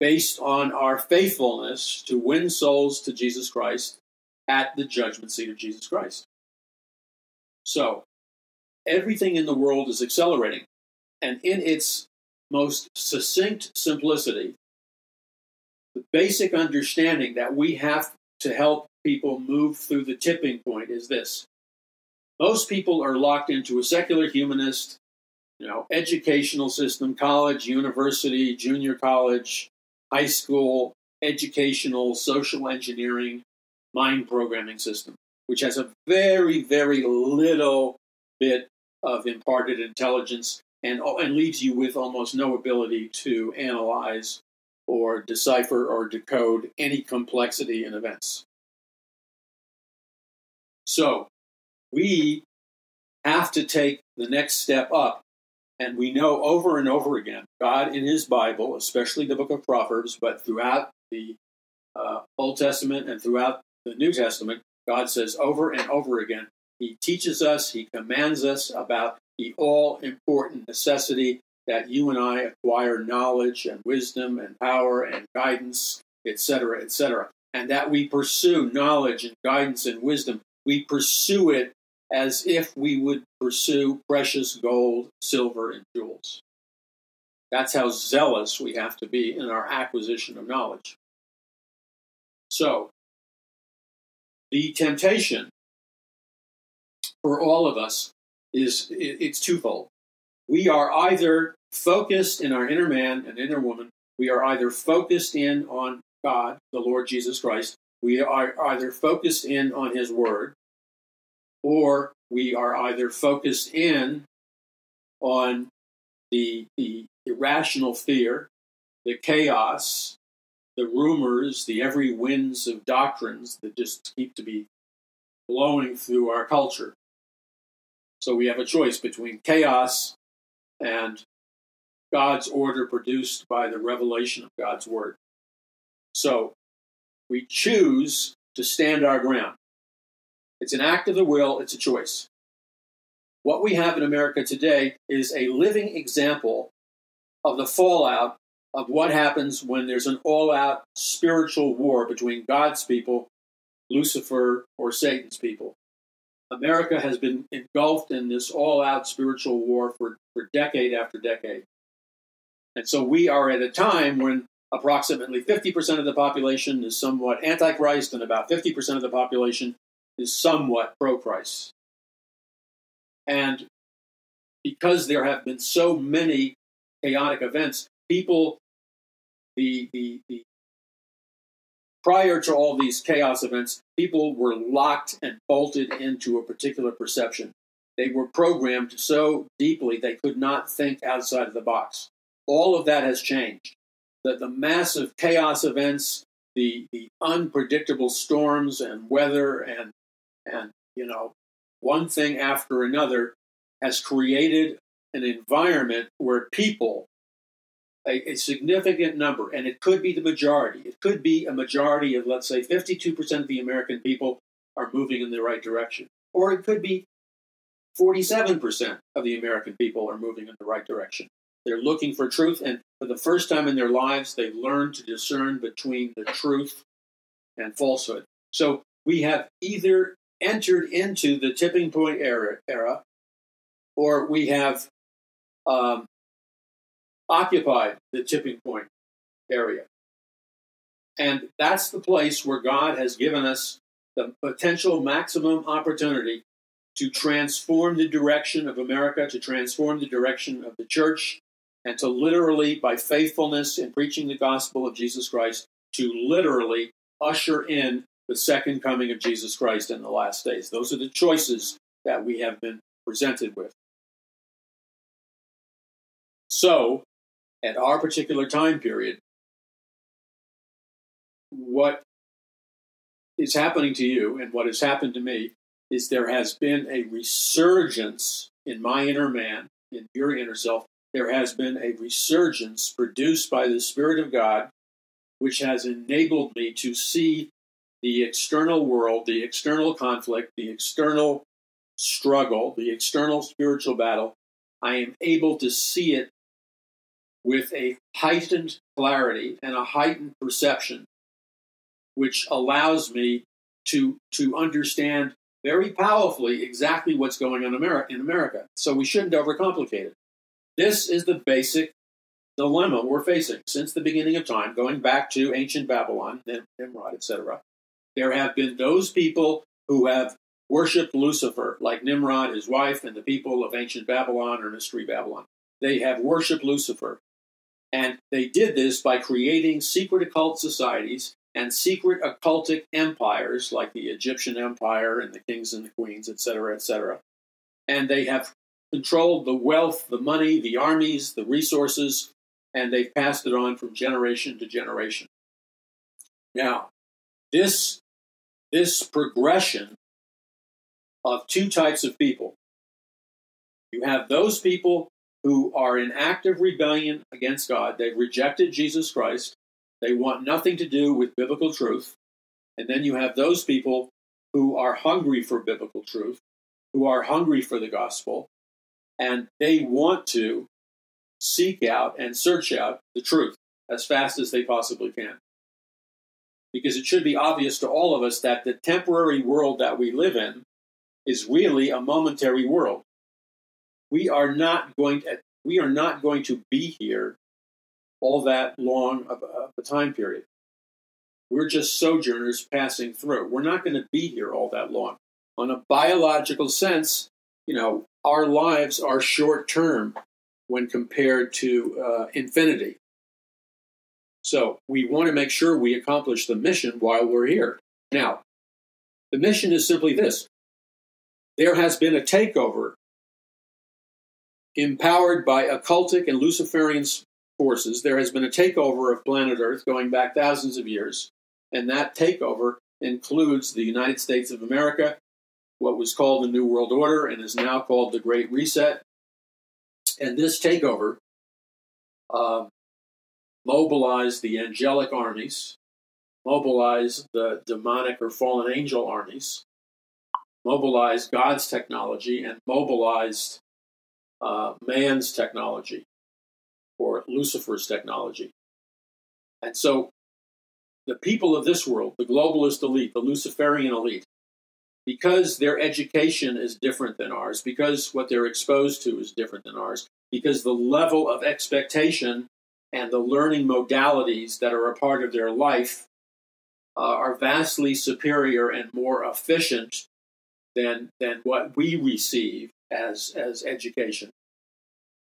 [SPEAKER 1] based on our faithfulness to win souls to Jesus Christ at the judgment seat of Jesus Christ. So, everything in the world is accelerating, and in its most succinct simplicity, the basic understanding that we have to help people move through the tipping point is this most people are locked into a secular humanist, you know, educational system, college, university, junior college, high school, educational, social engineering, mind programming system, which has a very, very little bit of imparted intelligence and, uh, and leaves you with almost no ability to analyze or decipher or decode any complexity in events. So, we have to take the next step up. And we know over and over again, God in His Bible, especially the book of Proverbs, but throughout the uh, Old Testament and throughout the New Testament, God says over and over again, He teaches us, He commands us about the all important necessity that you and I acquire knowledge and wisdom and power and guidance, etc., etc., and that we pursue knowledge and guidance and wisdom. We pursue it as if we would pursue precious gold, silver, and jewels. That's how zealous we have to be in our acquisition of knowledge. So, the temptation for all of us is it's twofold. We are either focused in our inner man and inner woman, we are either focused in on God, the Lord Jesus Christ, we are either focused in on his word, or we are either focused in on the, the irrational fear, the chaos, the rumors, the every winds of doctrines that just keep to be blowing through our culture. So we have a choice between chaos and God's order produced by the revelation of God's word. So we choose to stand our ground. It's an act of the will, it's a choice. What we have in America today is a living example of the fallout of what happens when there's an all out spiritual war between God's people, Lucifer, or Satan's people. America has been engulfed in this all out spiritual war for, for decade after decade. And so we are at a time when approximately 50% of the population is somewhat antichrist and about 50% of the population is somewhat pro Christ. And because there have been so many chaotic events, people, the, the, the prior to all these chaos events, people were locked and bolted into a particular perception. They were programmed so deeply they could not think outside of the box. All of that has changed. The, the massive chaos events, the, the unpredictable storms and weather and, and, you know, one thing after another has created an environment where people a, a, significant number, and it could be the majority. It could be a majority of, let's say, 52% of the American people are moving in the right direction. Or it could be 47% of the American people are moving in the right direction. They're looking for truth, and for the first time in their lives, they've learned to discern between the truth and falsehood. So we have either entered into the tipping point era, era or we have um, occupied the tipping point area. And that's the place where God has given us the potential maximum opportunity to transform the direction of America, to transform the direction of the church, and to literally, by faithfulness in preaching the gospel of Jesus Christ, to literally usher in the second coming of Jesus Christ in the last days. Those are the choices that we have been presented with. So, at our particular time period, what is happening to you and what has happened to me is there has been a resurgence in my inner man, in your inner self. There has been a resurgence produced by the Spirit of God, which has enabled me to see the external world, the external conflict, the external struggle, the external spiritual battle. I am able to see it with a heightened clarity and a heightened perception, which allows me to, to understand very powerfully exactly what's going on in America. So we shouldn't overcomplicate it. This is the basic dilemma we're facing since the beginning of time, going back to ancient Babylon, Nimrod, etc. There have been those people who have worshipped Lucifer, like Nimrod, his wife, and the people of ancient Babylon or Mystery Babylon. They have worshipped Lucifer. And they did this by creating secret occult societies and secret occultic empires like the Egyptian Empire and the kings and the queens, etc., etc. And they have controlled the wealth, the money, the armies, the resources, and they've passed it on from generation to generation. Now, this, this progression of two types of people you have those people who are in active rebellion against God. They've rejected Jesus Christ. They want nothing to do with biblical truth. And then you have those people who are hungry for biblical truth, who are hungry for the gospel, and they want to seek out and search out the truth as fast as they possibly can. Because it should be obvious to all of us that the temporary world that we live in is really a momentary world we are not going to we are not going to be here all that long of, a time period. We're just sojourners passing through. We're not going to be here all that long. On a biological sense, you know, our lives are short term when compared to uh, infinity. So we want to make sure we accomplish the mission while we're here. Now, the mission is simply this there has been a takeover empowered by occultic and Luciferian forces, there has been a takeover of planet Earth going back thousands of years. And that takeover includes the United States of America, what was called the New World Order and is now called the Great Reset. And this takeover uh, mobilized the angelic armies, mobilize the demonic or fallen angel armies, mobilize God's technology, and mobilized uh, man's technology. or Lucifer's technology. And so the people of this world, the globalist elite, the Luciferian elite, because their education is different than ours, because what they're exposed to is different than ours, because the level of expectation and the learning modalities that are a part of their life uh, are vastly superior and more efficient than than what we receive as as education.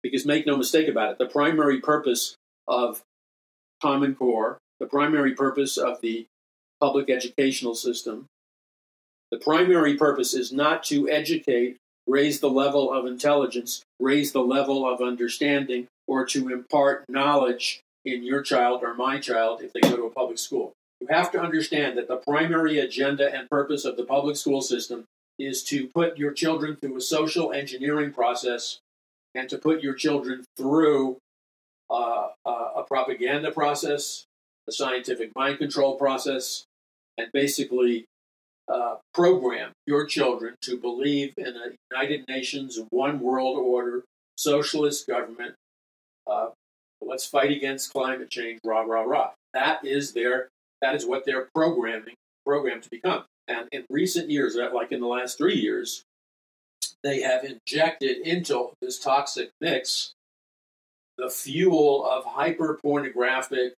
[SPEAKER 1] Because make no mistake about it, the primary purpose of Common Core, the primary purpose of the public educational system, the primary purpose is not to educate, raise the level of intelligence, raise the level of understanding, or to impart knowledge in your child or my child if they go to a public school. You have to understand that the primary agenda and purpose of the public school system is to put your children through a social engineering process and to put your children through uh, uh, a propaganda process, a scientific mind control process, and basically uh, program your children to believe in a United Nations one world order socialist government. Uh, let's fight against climate change. Rah rah rah. That is their. That is what they're programming programmed to become. And in recent years, uh, like in the last three years, they have injected into this toxic mix the fuel of hyper pornographic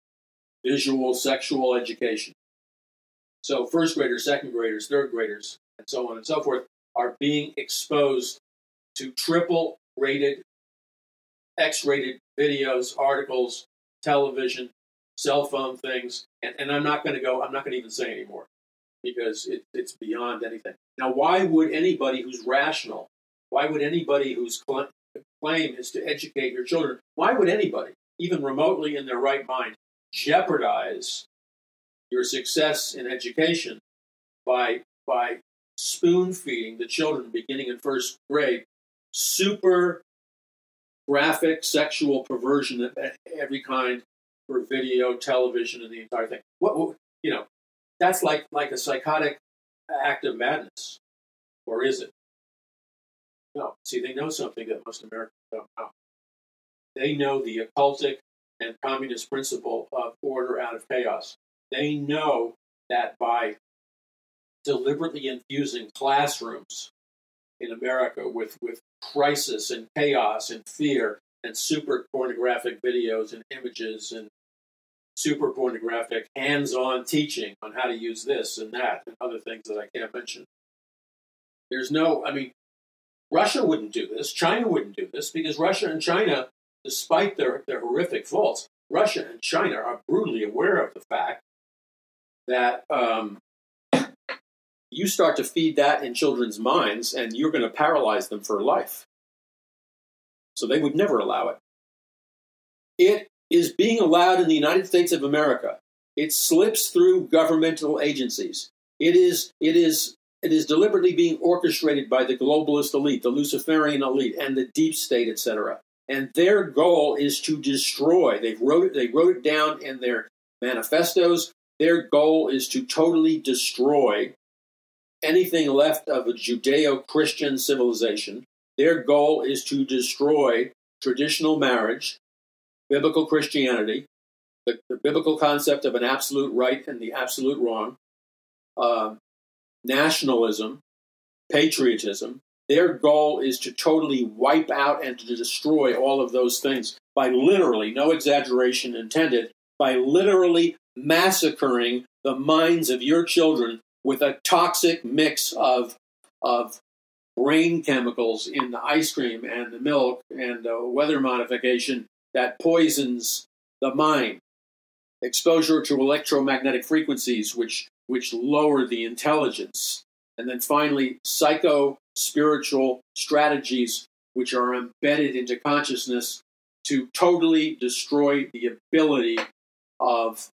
[SPEAKER 1] visual sexual education. So, first graders, second graders, third graders, and so on and so forth are being exposed to triple rated, X rated videos, articles, television, cell phone things. And, and I'm not going to go, I'm not going to even say anymore because it, it's beyond anything. Now, why would anybody who's rational, why would anybody whose cl- claim is to educate your children, why would anybody, even remotely in their right mind, jeopardize your success in education by, by spoon feeding the children beginning in first grade super graphic sexual perversion of every kind for video, television, and the entire thing. What, you know, that's like like a psychotic act of madness, or is it? No. See, they know something that most Americans don't know. They know the occultic and communist principle of order out of chaos. They know that by deliberately infusing classrooms in America with, with crisis and chaos and fear and super pornographic videos and images and super pornographic hands on teaching on how to use this and that and other things that I can't mention. There's no, I mean, Russia wouldn't do this, China wouldn't do this because Russia and China, despite their, their horrific faults, Russia and China are brutally aware of the fact that um, you start to feed that in children's minds and you're going to paralyze them for life. So they would never allow it. It is being allowed in the United States of America. It slips through governmental agencies. It is, it is, it is deliberately being orchestrated by the globalist elite, the Luciferian elite, and the deep state, etc. And their goal is to destroy. They wrote it, they wrote it down in their manifestos. Their goal is to totally destroy anything left of a Judeo Christian civilization. Their goal is to destroy traditional marriage, biblical Christianity, the, the biblical concept of an absolute right and the absolute wrong, uh, nationalism, patriotism. Their goal is to totally wipe out and to destroy all of those things by literally, no exaggeration intended, by literally massacring the minds of your children with a toxic mix of, of brain chemicals in the ice cream and the milk and the weather modification that poisons the mind. Exposure to electromagnetic frequencies, which, which lower the intelligence. And then finally, psycho spiritual strategies, which are embedded into consciousness to totally destroy the ability of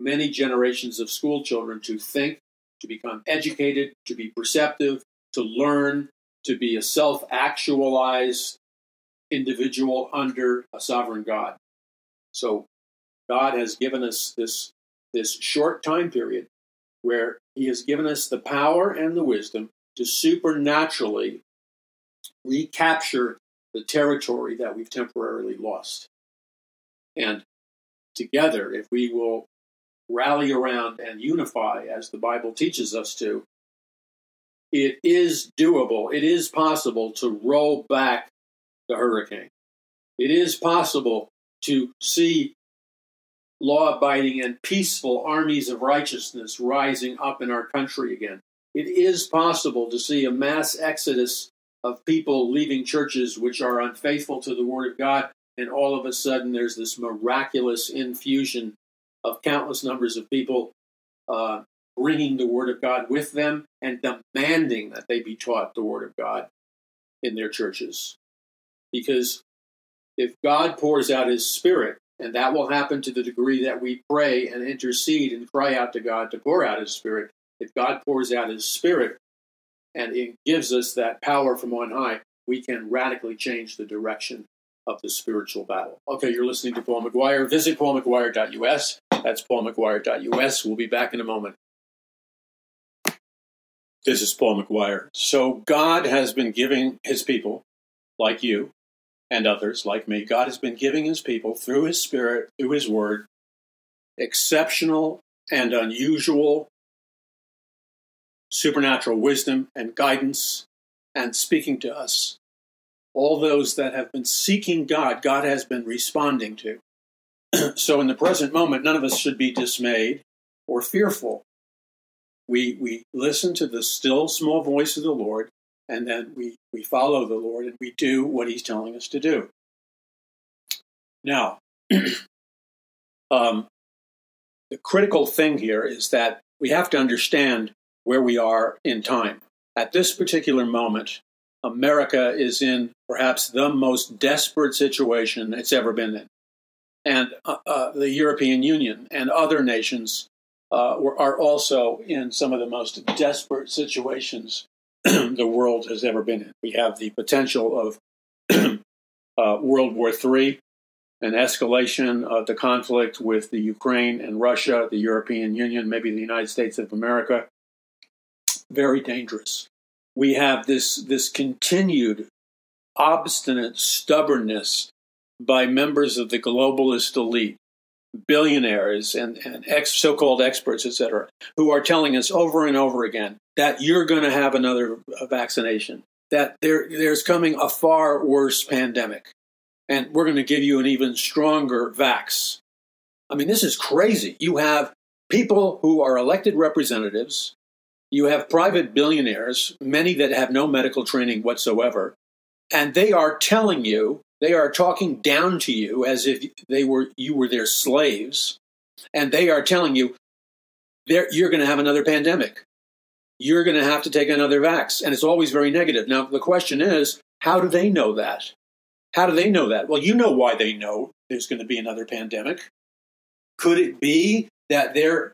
[SPEAKER 1] many generations of school children to think, to become educated, to be perceptive, to learn, to be a self actualized individual under a sovereign God. So God has given us this, this short time period where He has given us the power and the wisdom to supernaturally recapture the territory that we've temporarily lost. And together, if we will rally around and unify as the Bible teaches us to, it is doable. It is possible to roll back the hurricane. It is possible to see law abiding and peaceful armies of righteousness rising up in our country again. It is possible to see a mass exodus of people leaving churches which are unfaithful to the Word of God, and all of a sudden there's this miraculous infusion of countless numbers of people uh, bringing the Word of God with them and demanding that they be taught the Word of God in their churches. Because if God pours out His Spirit, and that will happen to the degree that we pray and intercede and cry out to God to pour out His Spirit, if God pours out His Spirit and it gives us that power from on high, we can radically change the direction of the spiritual battle. Okay, you're listening to Paul McGuire. Visit paulmcguire.us. That's paulmcguire.us. We'll be back in a moment. This is Paul McGuire. So, God has been giving his people, like you and others like me, God has been giving his people through his Spirit, through his word, exceptional and unusual supernatural wisdom and guidance and speaking to us. All those that have been seeking God, God has been responding to. <clears throat> so, in the present moment, none of us should be dismayed or fearful we we listen to the still small voice of the Lord, and then we we follow the Lord and we do what He's telling us to do. Now, <clears throat> um, the critical thing here is that we have to understand where we are in time. At this particular moment, America is in perhaps the most desperate situation it's ever been in. And uh, uh, the European Union and other nations uh, are also in some of the most desperate situations <clears throat> the world has ever been in. We have the potential of <clears throat> uh, World War III, an escalation of the conflict with the Ukraine and Russia, the European Union, maybe the United States of America. Very dangerous. We have this, this continued obstinate stubbornness by members of the globalist elite billionaires and, and ex, so-called experts, etc., who are telling us over and over again that you're going to have another vaccination, that there, there's coming a far worse pandemic, and we're going to give you an even stronger vax. I mean, this is crazy. You have people who are elected representatives, you have private billionaires, many that have no medical training whatsoever, and they are telling you they are talking down to you as if they were you were their slaves, and they are telling you you're going to have another pandemic. You're going to have to take another vax, and it's always very negative. Now the question is, how do they know that? How do they know that? Well, you know why they know there's going to be another pandemic. Could it be that they're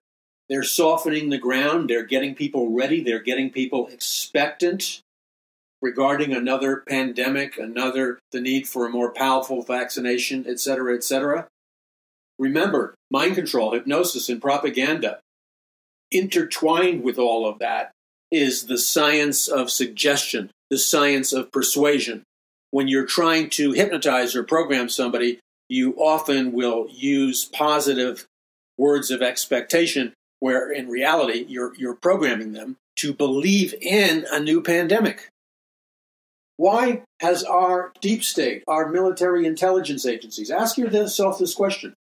[SPEAKER 1] they're softening the ground, they're getting people ready, they're getting people expectant regarding another pandemic, another the need for a more powerful vaccination, etc., etc. Remember, mind control, hypnosis, and propaganda. Intertwined with all of that is the science of suggestion, the science of persuasion. When you're trying to hypnotize or program somebody, you often will use positive words of expectation, where in reality, you're, you're programming them to believe in a new pandemic. Why has our deep state, our military intelligence agencies, ask yourself this question.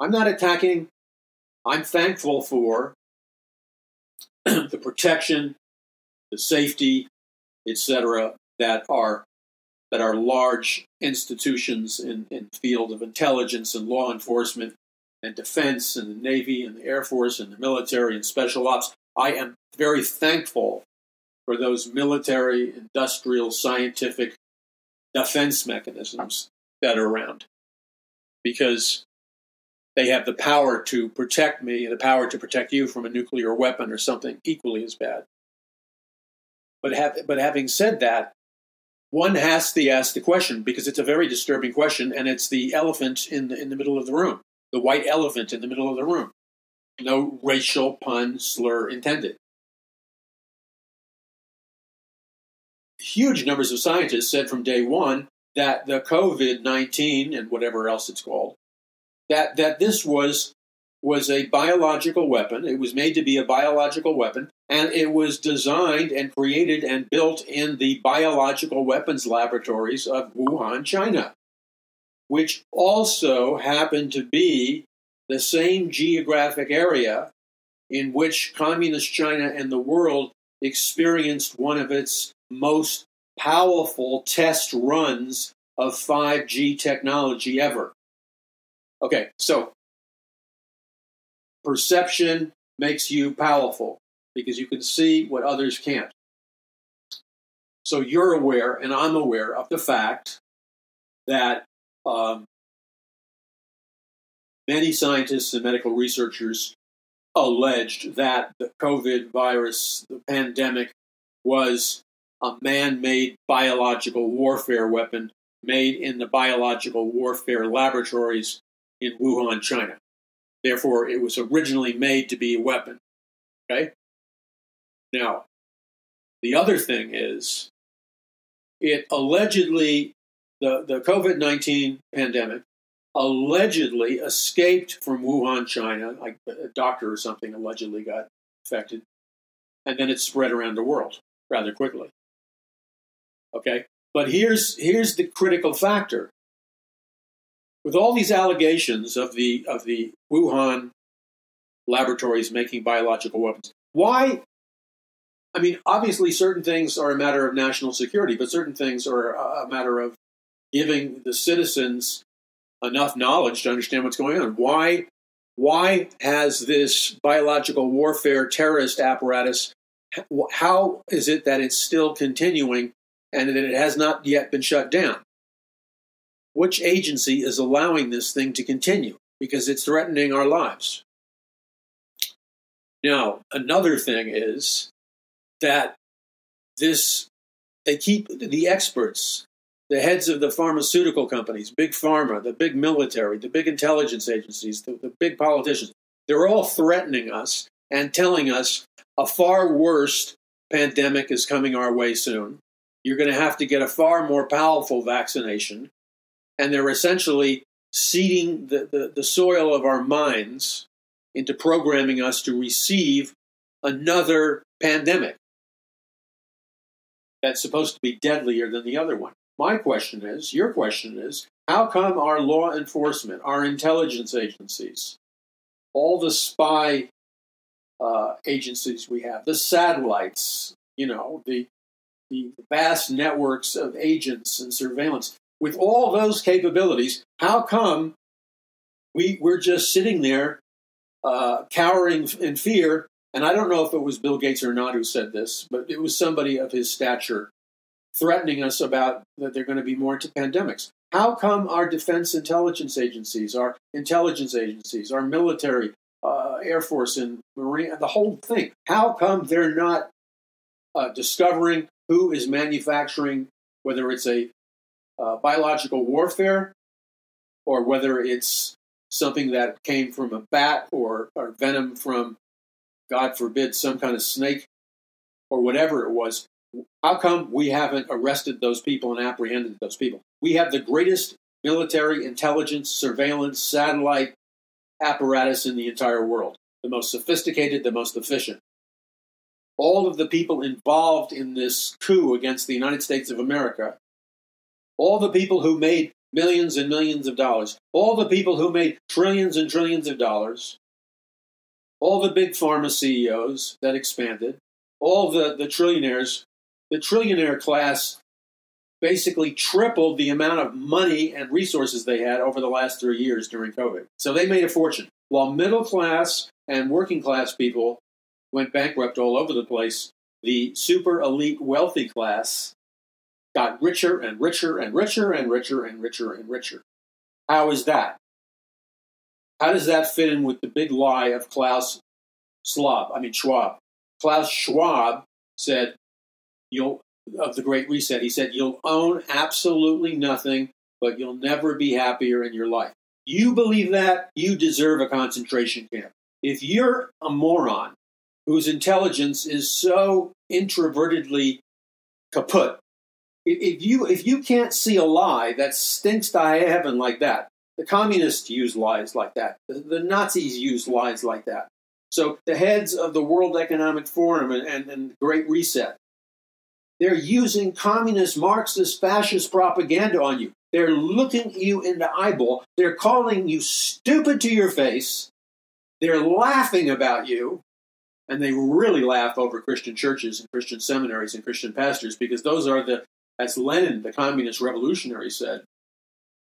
[SPEAKER 1] I'm not attacking, I'm thankful for <clears throat> the protection, the safety, etc., that are that our large institutions in, in the field of intelligence and law enforcement and defense and the Navy and the Air Force and the military and special ops. I am very thankful for those military, industrial, scientific defense mechanisms that are around. Because they have the power to protect me, the power to protect you from a nuclear weapon or something equally as bad. But, have, but having said that, one has to ask the question because it's a very disturbing question, and it's the elephant in the, in the middle of the room, the white elephant in the middle of the room. No racial pun slur intended. Huge numbers of scientists said from day one that the COVID 19 and whatever else it's called
[SPEAKER 2] that that this was was a biological weapon. It was made to be a biological weapon, and it was designed and created and built in the biological weapons laboratories of Wuhan, China, which also happened to be the same geographic area in which communist China and the world experienced one of its most powerful test runs of 5G technology ever. Okay, so perception makes you powerful because you can see what others can't. So you're aware, and I'm aware of the fact that um, many scientists and medical researchers alleged that the COVID virus, the pandemic, was a man made biological warfare weapon made in the biological warfare laboratories in Wuhan, China. Therefore, it was originally made to be a weapon. Okay? Now, the other thing is, it allegedly, the, the COVID 19 pandemic allegedly escaped from Wuhan, China. Like a doctor or something allegedly got infected. And then it spread around the world rather quickly. Okay? But here's, here's the critical factor. With all these allegations of the, of the Wuhan laboratories making biological weapons, why? I mean, obviously, certain things are a matter of national security, but certain things are a matter of giving the citizens enough knowledge to understand what's going on. Why, why has this biological warfare terrorist apparatus? How is it that it's still continuing and that it has not yet been shut down? Which agency is allowing this thing to continue? Because it's threatening our lives. Now, another thing is that this, they keep the experts the heads of the pharmaceutical companies, big pharma, the big military, the big intelligence agencies, the, the big politicians, they're all threatening us and telling us a far worse pandemic is coming our way soon. You're going to have to get a far more powerful vaccination. And they're essentially seeding the, the, the soil of our minds into programming us to receive another pandemic that's supposed to be deadlier than the other one. My question is, your question is, how come our law enforcement, our intelligence agencies, all the spy uh, agencies we have, the satellites, you know, the, the vast networks of agents and surveillance, with all those capabilities, how come we, we're just sitting there uh, cowering in fear? And I don't know if it was Bill Gates or not who said this, but it was somebody of his stature threatening us about that they're going to be more into pandemics. How come our defense intelligence agencies, our intelligence agencies, our military, uh, Air Force and Marine, the whole thing, how come they're not uh, discovering who is manufacturing, whether it's a uh, biological warfare or whether it's something that came from a bat or, or venom from, God forbid, some kind of snake or whatever it was? How come we haven't arrested those people and apprehended those people? We have the greatest military intelligence, surveillance, satellite apparatus in the entire world, the most sophisticated, the most efficient. All of the people involved in this coup against the United States of America, all the people who made millions and millions of dollars, all the people who made trillions and trillions of dollars, all the big pharma CEOs that expanded, all the, the trillionaires the trillionaire class basically tripled the amount of money and resources they had over the last three years during COVID. So they made a fortune. While middle class and working class people went bankrupt all over the place, the super elite wealthy class got richer and richer and richer and richer and richer and richer. How is that? How does that fit in with the big lie of Klaus Schwab? I mean Schwab. Klaus Schwab said you'll of the Great Reset. He said, You'll own absolutely nothing, but you'll never be happier in your life. You believe that, you deserve a concentration camp. If you're a moron whose intelligence is so introvertedly kaput, if you if you can't see a lie that stinks to heaven like that, The communists use lies like that. The, Nazis use lies like that. So the heads of the World Economic Forum and, and, and Great Reset, they're using communist, Marxist, fascist propaganda on you. They're looking you in the eyeball. They're calling you stupid to your face. They're laughing about you. And they really laugh over Christian churches and Christian seminaries and Christian pastors because those are the, as Lenin, the communist revolutionary, said,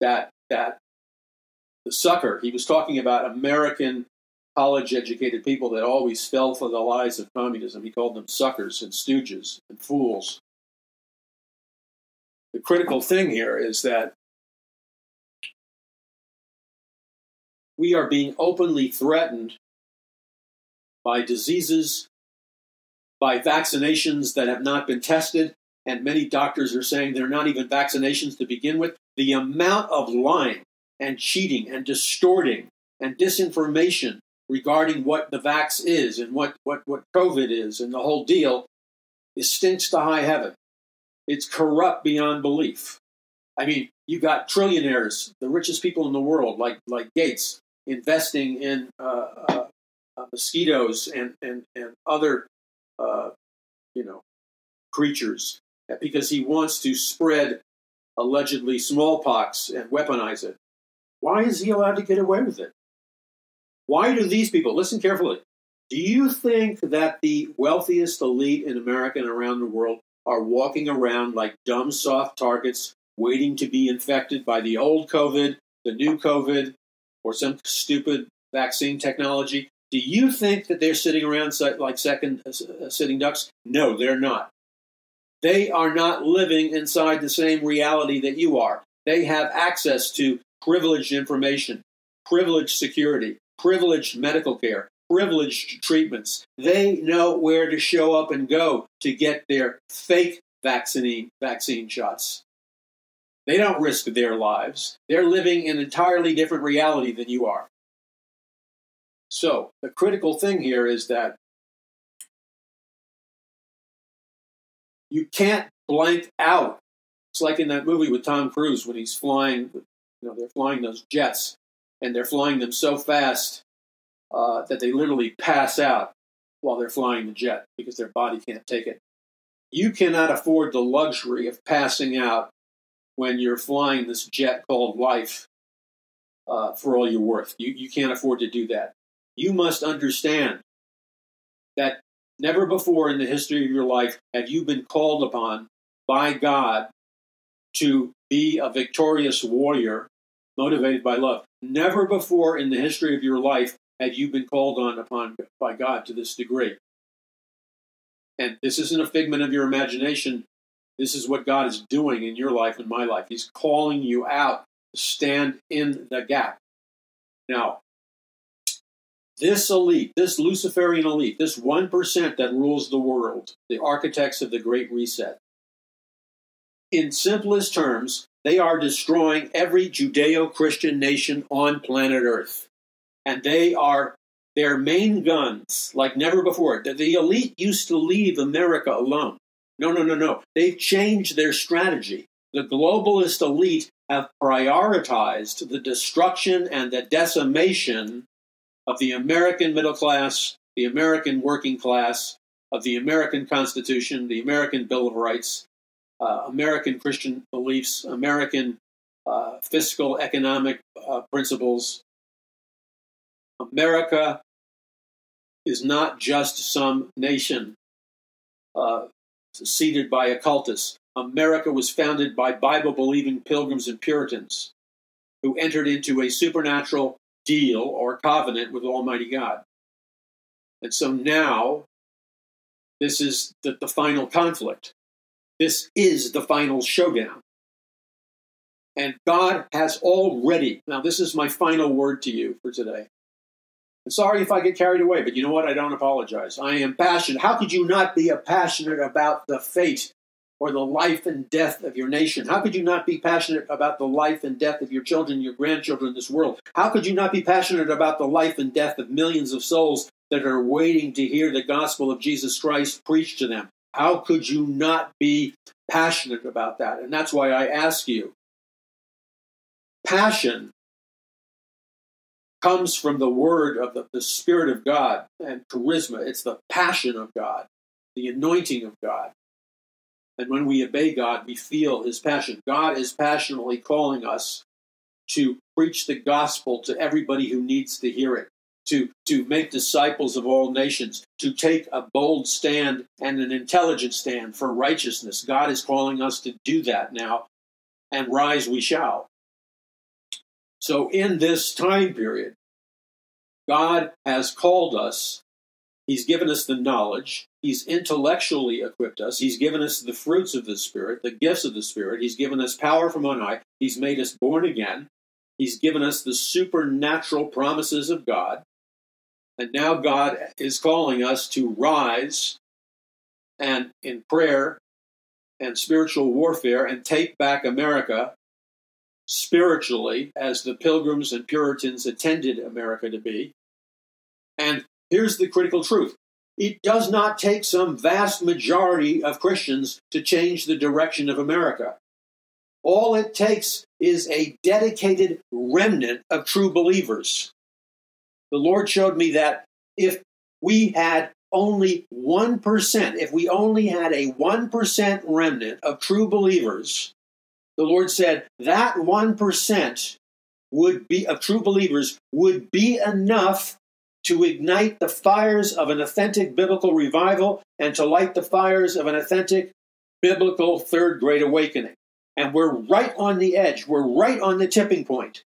[SPEAKER 2] that, that the sucker, he was talking about American college educated people that always fell for the lies of communism. He called them suckers and stooges and fools. The critical thing here is that we are being openly threatened by diseases, by vaccinations that have not been tested, and many doctors are saying they're not even vaccinations to begin with. The amount of lying and cheating and distorting and disinformation regarding what the vax is and what, what, what COVID is and the whole deal is stinks to high heaven. It's corrupt beyond belief. I mean, you got trillionaires, the richest people in the world, like like Gates, investing in uh, uh, uh, mosquitoes and and and other, uh, you know, creatures because he wants to spread allegedly smallpox and weaponize it. Why is he allowed to get away with it? Why do these people, listen carefully, do you think that the wealthiest elite in America and around the world are walking around like dumb soft targets waiting to be infected by the old COVID, the new COVID, or some stupid vaccine technology? Do you think that they're sitting around like second uh, sitting ducks? No, they're not. They are not living inside the same reality that you are. They have access to privileged information, privileged security, privileged medical care, privileged treatments. They know where to show up and go to get their fake vaccine, vaccine shots. They don't risk their lives. They're living in an entirely different reality than you are. So, the critical thing here is that you can't blank out. It's like in that movie with Tom Cruise when he's flying, you know, they're flying those jets and they're flying them so fast uh, that they literally pass out while they're flying the jet because their body can't take it. You cannot afford the luxury of passing out when you're flying this jet called life uh, for all you're worth. You, you can't afford to do that. You must understand that never before in the history of your life have you been called upon by God to be a victorious warrior motivated by love. Never before in the history of your life have you been called on upon by God to this degree. And this isn't a figment of your imagination. This is what God is doing in your life and my life. He's calling you out to stand in the gap. Now, this elite, this Luciferian elite, this 1% that rules the world, the architects of the Great Reset, in simplest terms, they are destroying every Judeo Christian nation on planet Earth. And they are their main guns like never before. The, the elite used to leave America alone. No, no, no, no. They've changed their strategy. The globalist elite have prioritized the destruction and the decimation of the American middle class, the American working class, of the American Constitution, the American Bill of Rights, uh, American Christian beliefs, American uh, fiscal economic uh, principles. America is not just some nation uh, seated by occultists. America was founded by Bible believing pilgrims and Puritans who entered into a supernatural deal or covenant with Almighty God. And so now, this is the, the final conflict. This is the final showdown. And God has already, now, this is my final word to you for today. I'm sorry if I get carried away, but you know what? I don't apologize. I am passionate. How could you not be a passionate about the fate or the life and death of your nation? How could you not be passionate about the life and death of your children, your grandchildren in this world? How could you not be passionate about the life and death of millions of souls that are waiting to hear the gospel of Jesus Christ preached to them? How could you not be passionate about that? And that's why I ask you passion comes from the word of the, the Spirit of God and charisma. It's the passion of God, the anointing of God. And when we obey God, we feel his passion. God is passionately calling us to preach the gospel to everybody who needs to hear it, to, to make disciples of all nations, to take a bold stand and an intelligent stand for righteousness. God is calling us to do that now, and rise we shall. So, in this time period, God has called us, He's given us the knowledge, He's intellectually equipped us, He's given us the fruits of the Spirit, the gifts of the Spirit, He's given us power from on high, He's made us born again, He's given us the supernatural promises of God. And now God is calling us to rise and in prayer and spiritual warfare and take back America spiritually as the pilgrims and Puritans intended America to be. And here's the critical truth it does not take some vast majority of Christians to change the direction of America. All it takes is a dedicated remnant of true believers. The Lord showed me that if we had only 1%, if we only had a 1% remnant of true believers, the Lord said that 1% would be of true believers would be enough to ignite the fires of an authentic biblical revival and to light the fires of an authentic biblical third great awakening. And we're right on the edge. We're right on the tipping point.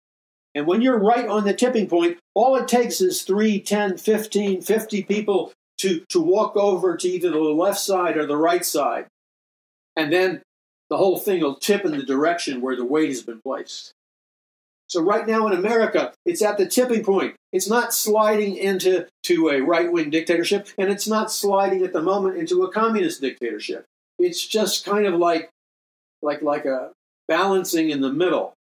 [SPEAKER 2] And when you're right on the tipping point, all it takes is 3, 10, 15, 50 people to, to walk over to either the left side or the right side. And then the whole thing will tip in the direction where the weight has been placed. So right now in America, it's at the tipping point. It's not sliding into to a right-wing dictatorship, and it's not sliding at the moment into a communist dictatorship. It's just kind of like like like a balancing in the middle.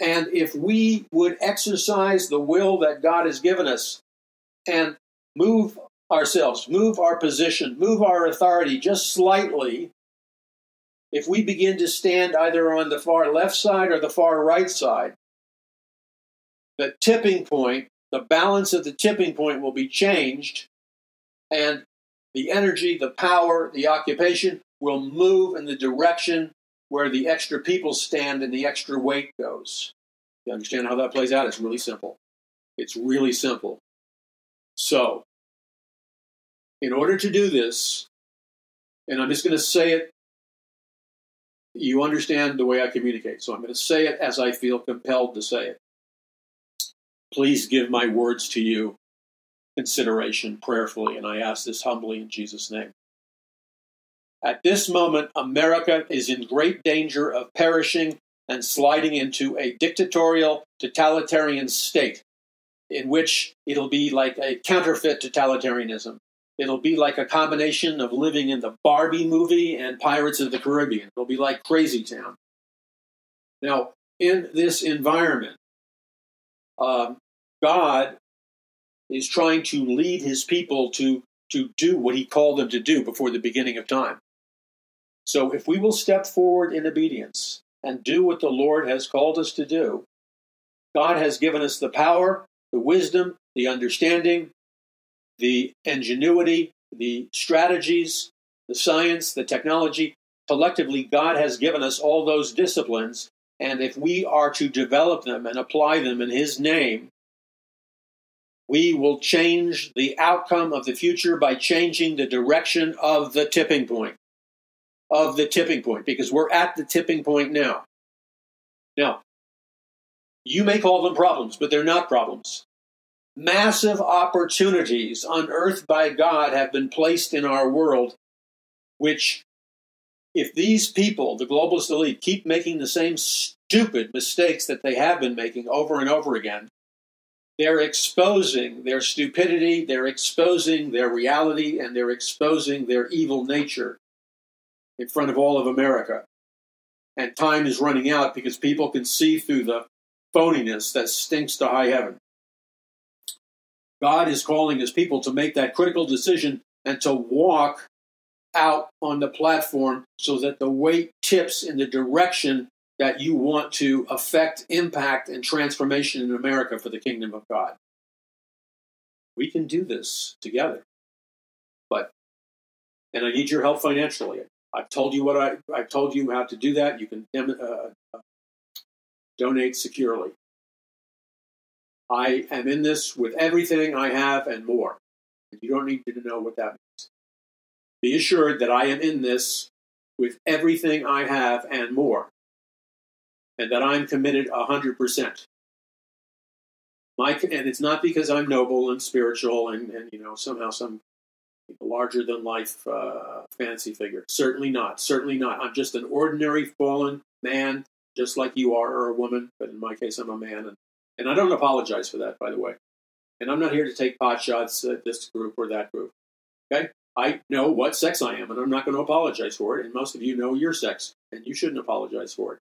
[SPEAKER 2] And if we would exercise the will that God has given us and move ourselves, move our position, move our authority just slightly if we begin to stand either on the far left side or the far right side, the tipping point, the balance of the tipping point will be changed, and the energy, the power, the occupation will move in the direction where the extra people stand and the extra weight goes. You understand how that plays out? It's really simple. It's really simple. So, in order to do this, and I'm just going to say it you understand the way I communicate. So I'm going to say it as I feel compelled to say it. Please give my words to you consideration prayerfully, and I ask this humbly in Jesus' name. At this moment, America is in great danger of perishing and sliding into a dictatorial, totalitarian state in which it'll be like a counterfeit totalitarianism. It'll be like a combination of living in the Barbie movie and Pirates of the Caribbean. It'll be like Crazy Town. Now, in this environment, um, God is trying to lead his people to, to do what he called them to do before the beginning of time. So, if we will step forward in obedience and do what the Lord has called us to do, God has given us the power, the wisdom, the understanding, the ingenuity, the strategies, the science, the technology. Collectively, God has given us all those disciplines. And if we are to develop them and apply them in His name, we will change the outcome of the future by changing the direction of the tipping point. Of the tipping point, because we're at the tipping point now. Now, you may call them problems, but they're not problems massive opportunities unearthed by God have been placed in our world, which, if these people, the globalist elite, keep making the same stupid mistakes that they have been making over and over again, they're exposing their stupidity, they're exposing their reality, and they're exposing their evil nature in front of all of America. And time is running out because people can see through the phoniness that stinks to high heaven. God is calling his people to make that critical decision and to walk out on the platform so that the weight tips in the direction that you want to affect impact and transformation in America for the kingdom of God. We can do this together. But, and I need your help financially. I've told you what I, I've told you how to do that. You can uh, uh, donate securely. I am in this with everything I have and more. You don't need to know what that means. Be assured that I am in this with everything I have and more, and that I'm committed 100%. My, and it's not because I'm noble and spiritual and, and you know somehow some larger than life uh, fancy figure. Certainly not. Certainly not. I'm just an ordinary fallen man, just like you are, or a woman. But in my case, I'm a man, and, and I don't apologize for that, by the way. And I'm not here to take pot shots at this group or that group. Okay? I know what sex I am, and I'm not going to apologize for it. And most of you know your sex, and you shouldn't apologize for it.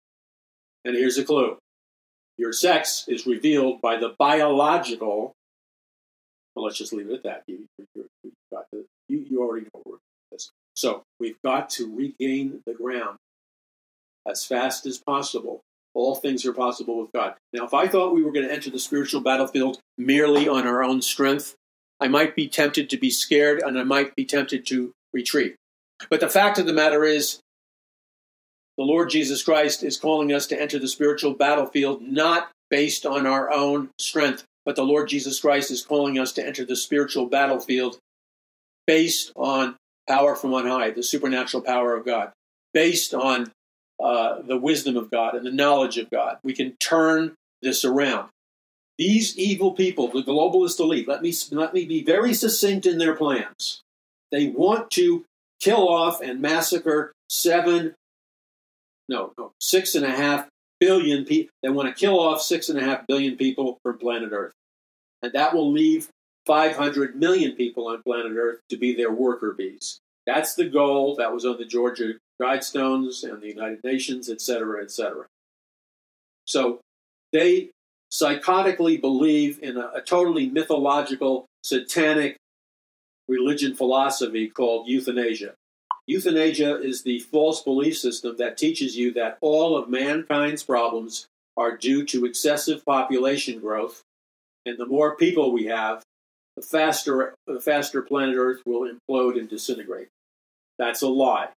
[SPEAKER 2] And here's a clue your sex is revealed by the biological. Well, let's just leave it at that. You, you, you, you already know this. So we've got to regain the ground as fast as possible. All things are possible with God. Now, if I thought we were going to enter the spiritual battlefield merely on our own strength, I might be tempted to be scared and I might be tempted to retreat. But the fact of the matter is, the Lord Jesus Christ is calling us to enter the spiritual battlefield not based on our own strength, but the Lord Jesus Christ is calling us to enter the spiritual battlefield based on power from on high, the supernatural power of God, based on uh, the wisdom of God and the knowledge of God. We can turn this around. These evil people, the globalist elite, let me, let me be very succinct in their plans. They want to kill off and massacre seven, no, no, six and a half billion people. They want to kill off six and a half billion people from planet Earth. And that will leave 500 million people on planet Earth to be their worker bees. That's the goal. That was on the Georgia Guidestones and the United Nations, etc., etc. So they psychotically believe in a, a totally mythological, satanic religion philosophy called euthanasia. Euthanasia is the false belief system that teaches you that all of mankind's problems are due to excessive population growth, and the more people we have, the faster the faster planet Earth will implode and disintegrate. That's a lie.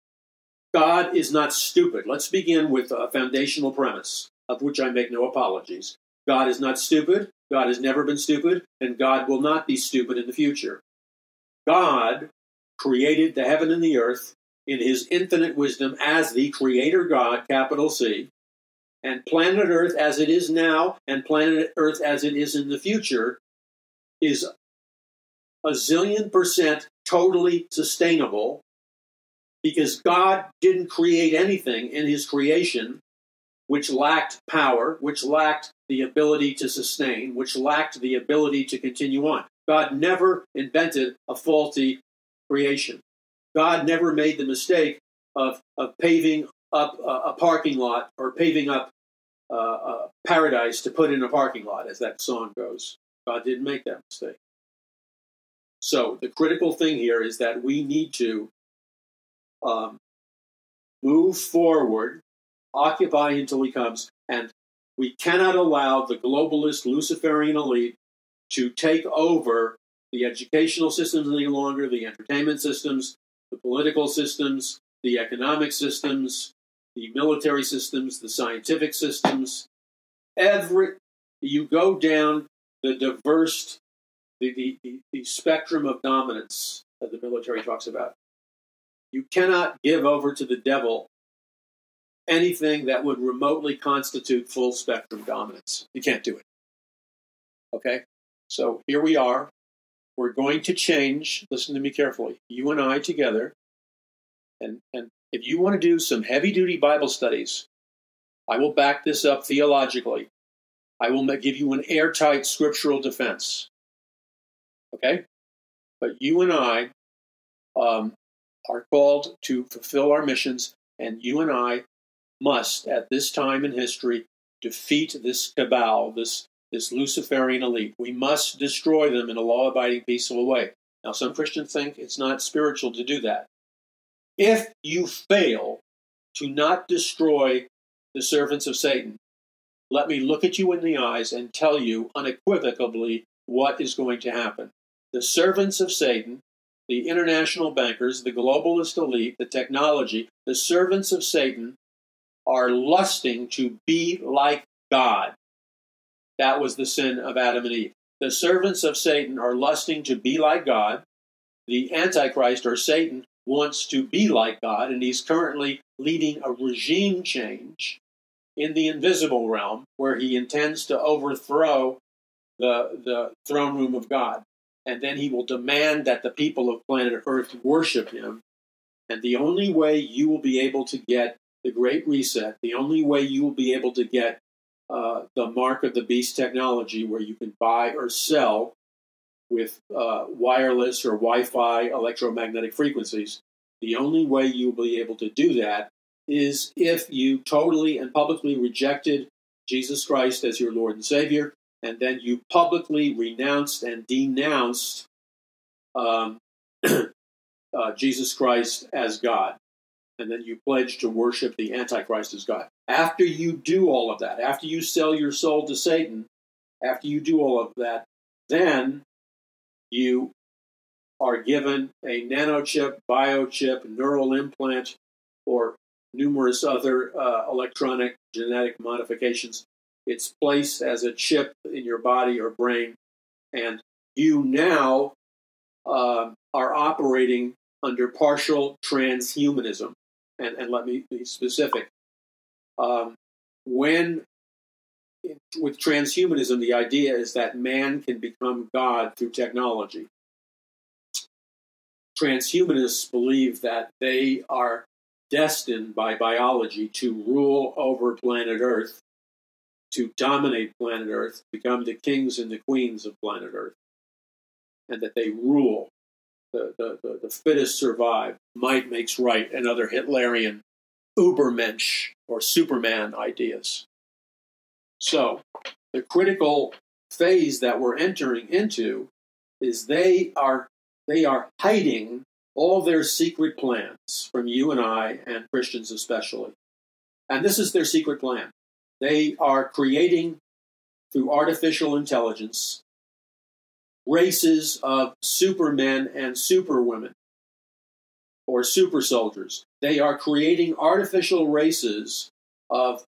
[SPEAKER 2] God is not stupid. Let's begin with a foundational premise, of which I make no apologies. God is not stupid. God has never been stupid, and God will not be stupid in the future. God created the heaven and the earth in his infinite wisdom as the creator God, capital C, and planet Earth as it is now and planet Earth as it is in the future is a zillion percent totally sustainable because God didn't create anything in his creation which lacked power, which lacked the ability to sustain, which lacked the ability to continue on. God never invented a faulty creation. God never made the mistake of, of paving up a, a parking lot or paving up uh, paradise to put in a parking lot, as that song goes. God didn't make that mistake. So the critical thing here is that we need to um, move forward occupy until he comes. And we cannot allow the globalist Luciferian elite to take over the educational systems any longer, the entertainment systems, the political systems, the economic systems, the military systems, the scientific systems. Every you go down the diverse, the, the, the spectrum of dominance that the military talks about. You cannot give over to the devil anything that would remotely constitute full spectrum dominance. You can't do it. Okay? So here we are. We're going to change. Listen to me carefully. You and I together. And, and if you want to do some heavy duty Bible studies, I will back this up theologically. I will give you an airtight scriptural defense. Okay? But you and I um, are called to fulfill our missions, and you and I must, at this time in history, defeat this cabal, this, this Luciferian elite. We must destroy them in a law abiding, peaceful way. Now, some Christians think it's not spiritual to do that. If you fail to not destroy the servants of Satan, let me look at you in the eyes and tell you unequivocally what is going to happen. The servants of Satan, the international bankers, the globalist elite, the technology, the servants of Satan are lusting to be like God. That was the sin of Adam and Eve. The servants of Satan are lusting to be like God. The Antichrist or Satan wants to be like God, and he's currently leading a regime change in the invisible realm where he intends to overthrow the, the throne room of God. And then he will demand that the people of planet Earth worship him. And the only way you will be able to get the Great Reset, the only way you will be able to get uh, the mark of the beast technology, where you can buy or sell with uh, wireless or Wi Fi electromagnetic frequencies, the only way you'll be able to do that is if you totally and publicly rejected Jesus Christ as your Lord and Savior, and then you publicly renounced and denounced um, <clears throat> uh, Jesus Christ as God and then you pledge to worship the Antichrist as God. After you do all of that, after you sell your soul to Satan, after you do all of that, then you are given a nanochip, biochip, neural implant, or numerous other uh, electronic genetic modifications. It's place as a chip in your body or brain, and you now uh, are operating under partial transhumanism and, and let me be specific. Um, when with transhumanism, the idea is that man can become God through technology. Transhumanists believe that they are destined by biology to rule over planet Earth, to dominate planet Earth, become the kings and the queens of planet Earth, and that they rule the, the, the, the fittest survive. Might makes right, and other Hitlerian Ubermensch or Superman ideas. So, the critical phase that we're entering into is they are they are hiding all their secret plans from you and I and Christians especially. And this is their secret plan. They are creating through artificial intelligence races of supermen and superwomen or super soldiers. They are creating artificial races of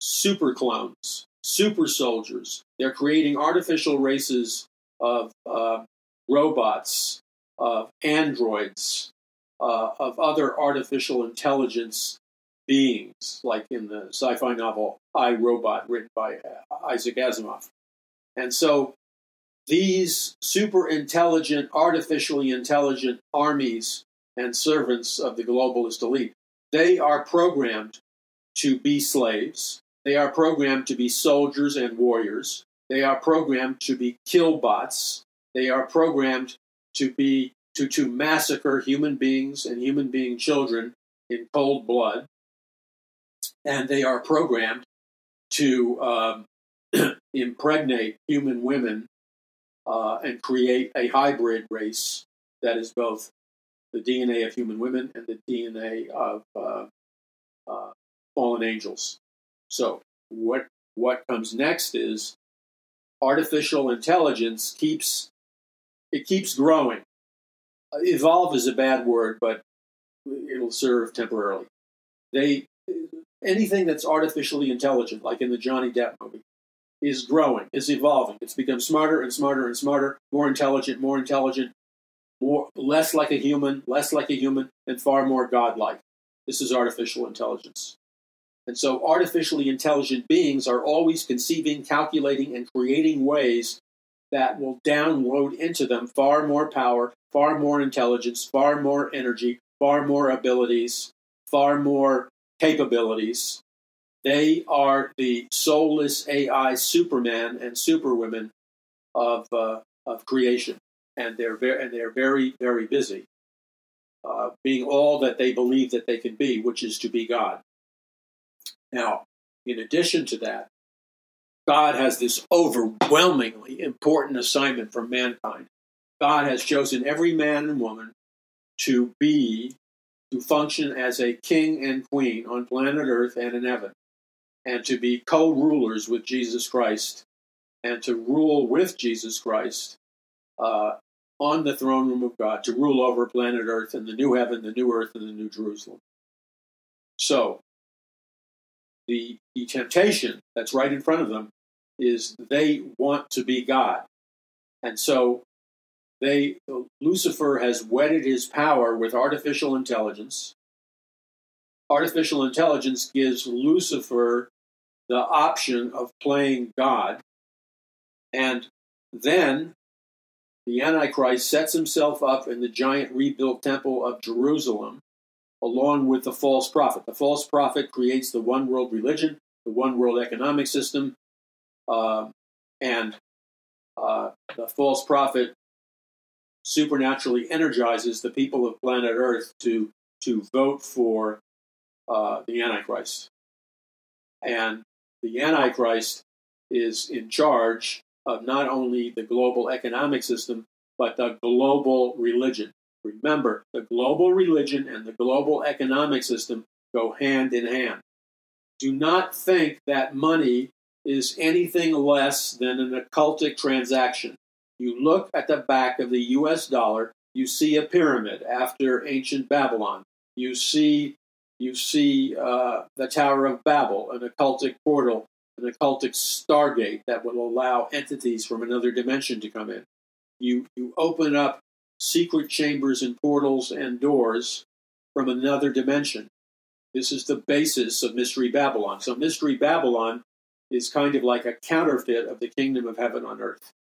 [SPEAKER 2] super clones, super soldiers. They're creating artificial races of uh, robots, of androids, uh, of other artificial intelligence beings, like in the sci fi novel I Robot, written by uh, Isaac Asimov. And so these super intelligent, artificially intelligent armies and servants of the globalist elite, they are programmed to be slaves. They are programmed to be soldiers and warriors. They are programmed to be killbots. They are programmed to be to, to massacre human beings and human being children in cold blood. And they are programmed to um, <clears throat> impregnate human women uh, and create a hybrid race that is both the DNA of human women and the DNA of uh, uh, fallen angels. So what what comes next is artificial intelligence keeps it keeps growing. Evolve is a bad word, but it'll serve temporarily. They anything that's artificially intelligent, like in the Johnny Depp movie, is growing, is evolving. It's become smarter and smarter and smarter, more intelligent, more intelligent, more less like a human, less like a human, and far more godlike. This is artificial intelligence. And so artificially intelligent beings are always conceiving, calculating, and creating ways that will download into them far more power, far more intelligence, far more energy, far more abilities, far more capabilities they are the soulless AI Superman and Superwomen of uh, of creation, and they're very and they're very very busy, uh, being all that they believe that they can be, which is to be God. Now, in addition to that, God has this overwhelmingly important assignment for mankind. God has chosen every man and woman to be, to function as a king and queen on planet Earth and in heaven. and to be co rulers with Jesus Christ and to rule with Jesus Christ uh, on the throne room of God, to rule over planet Earth and the new heaven, the new earth, and the new Jerusalem. So, the, the temptation that's right in front of them is they want to be God. And so they Lucifer has wedded his power with artificial intelligence. Artificial intelligence gives Lucifer the option of playing God. And then the Antichrist sets himself up in the giant rebuilt temple of Jerusalem along with the false prophet. The false prophet creates the one world religion, the one world economic system, uh, and uh, the false prophet supernaturally energizes the people of planet Earth to to vote for uh, the Antichrist. And the Antichrist is in charge of not only the global economic system, but the global religion. Remember, the global religion and the global economic system go hand in hand. Do not think that money is anything less than an occultic transaction. You look at the back of the US dollar, you see a pyramid after ancient Babylon. You see you see uh, the Tower of Babel, an occultic portal, an occultic stargate that will allow entities from another dimension to come in. You, you open up secret chambers and portals and doors from another dimension. This is the basis of Mystery Babylon. So, Mystery Babylon is kind of like a counterfeit of the kingdom of heaven on earth.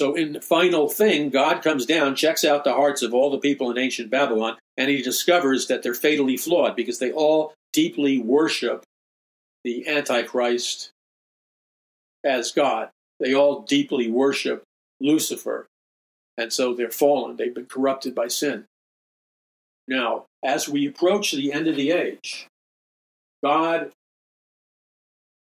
[SPEAKER 2] So, in the final thing, God comes down, checks out the hearts of all the people in ancient Babylon, and he discovers that they're fatally flawed because they all deeply worship the Antichrist as God. They all deeply worship Lucifer. And so they're fallen. They've been corrupted by sin. Now, as we approach the end of the age, God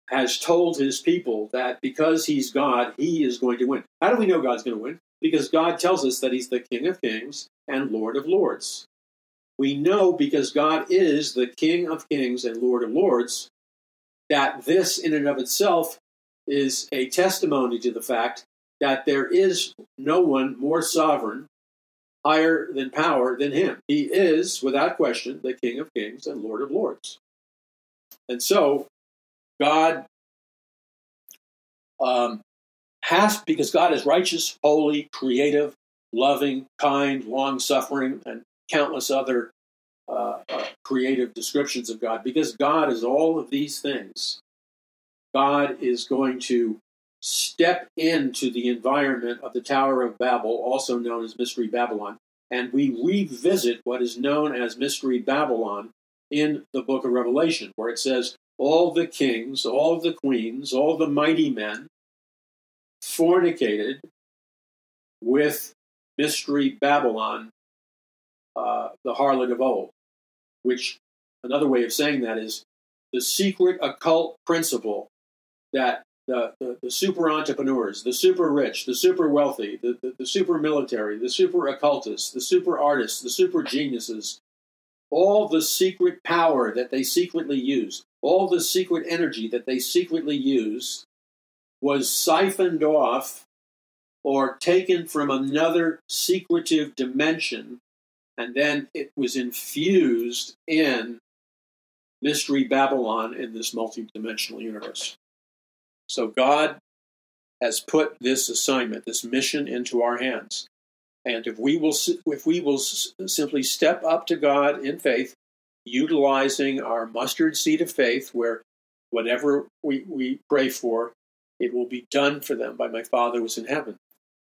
[SPEAKER 2] has told his people that because he's God, he is going to win. How do we know God's going to win? Because God tells us that he's the King of kings and Lord of lords. We know because God is the King of kings and Lord of lords that this, in and of itself, is a testimony to the fact that there is no one more sovereign, higher than power than him. He is, without question, the King of kings and Lord of lords. And so, God um, has, because God is righteous, holy, creative, loving, kind, long suffering, and countless other uh, uh, creative descriptions of God, because God is all of these things, God is going to step into the environment of the Tower of Babel, also known as Mystery Babylon, and we revisit what is known as Mystery Babylon in the book of Revelation, where it says, All the kings, all the queens, all the mighty men fornicated with Mystery Babylon, uh, the harlot of old which another way of saying that is the secret occult principle that the, the, the, super entrepreneurs, the super rich, the super wealthy, the, the, the super military, the super occultists, the super artists, the super geniuses, all the secret power that they secretly use, all the secret energy that they secretly use was siphoned off or taken from another secretive dimension and then it was infused in Mystery Babylon in this multidimensional universe. So God has put this assignment, this mission into our hands. And if we will, if we will simply step up to God in faith, utilizing our mustard seed of faith, where whatever we, we pray for, it will be done for them by my Father who is in heaven.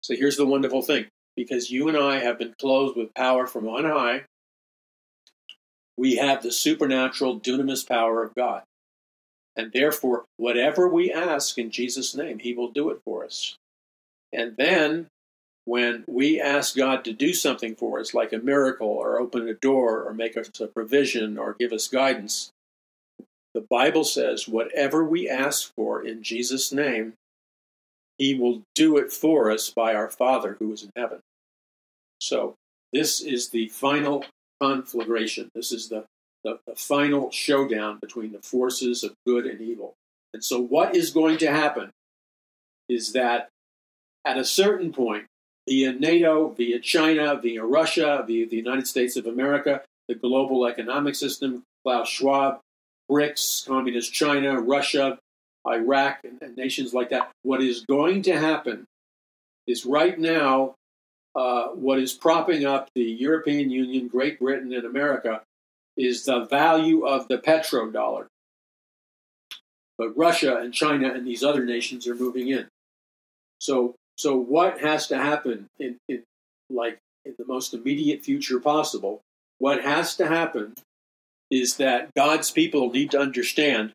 [SPEAKER 2] So here's the wonderful thing because you and I have been clothed with power from on high. We have the supernatural dunamis power of God. And therefore, whatever we ask in Jesus' name, He will do it for us. And then, when we ask God to do something for us, like a miracle, or open a door, or make us a provision, or give us guidance, the Bible says, whatever we ask for in Jesus' name, he will do it for us by our Father who is in heaven. So, this is the final conflagration. This is the, the, the final showdown between the forces of good and evil. And so, what is going to happen is that at a certain point, via NATO, via China, via Russia, via the United States of America, the global economic system, Klaus Schwab, BRICS, Communist China, Russia, Iraq, and, and nations like that. What is going to happen is right now, uh, what is propping up the European Union, Great Britain, and America is the value of the petrodollar. But Russia and China and these other nations are moving in. So, so what has to happen in, in like in the most immediate future possible? What has to happen is that God's people need to understand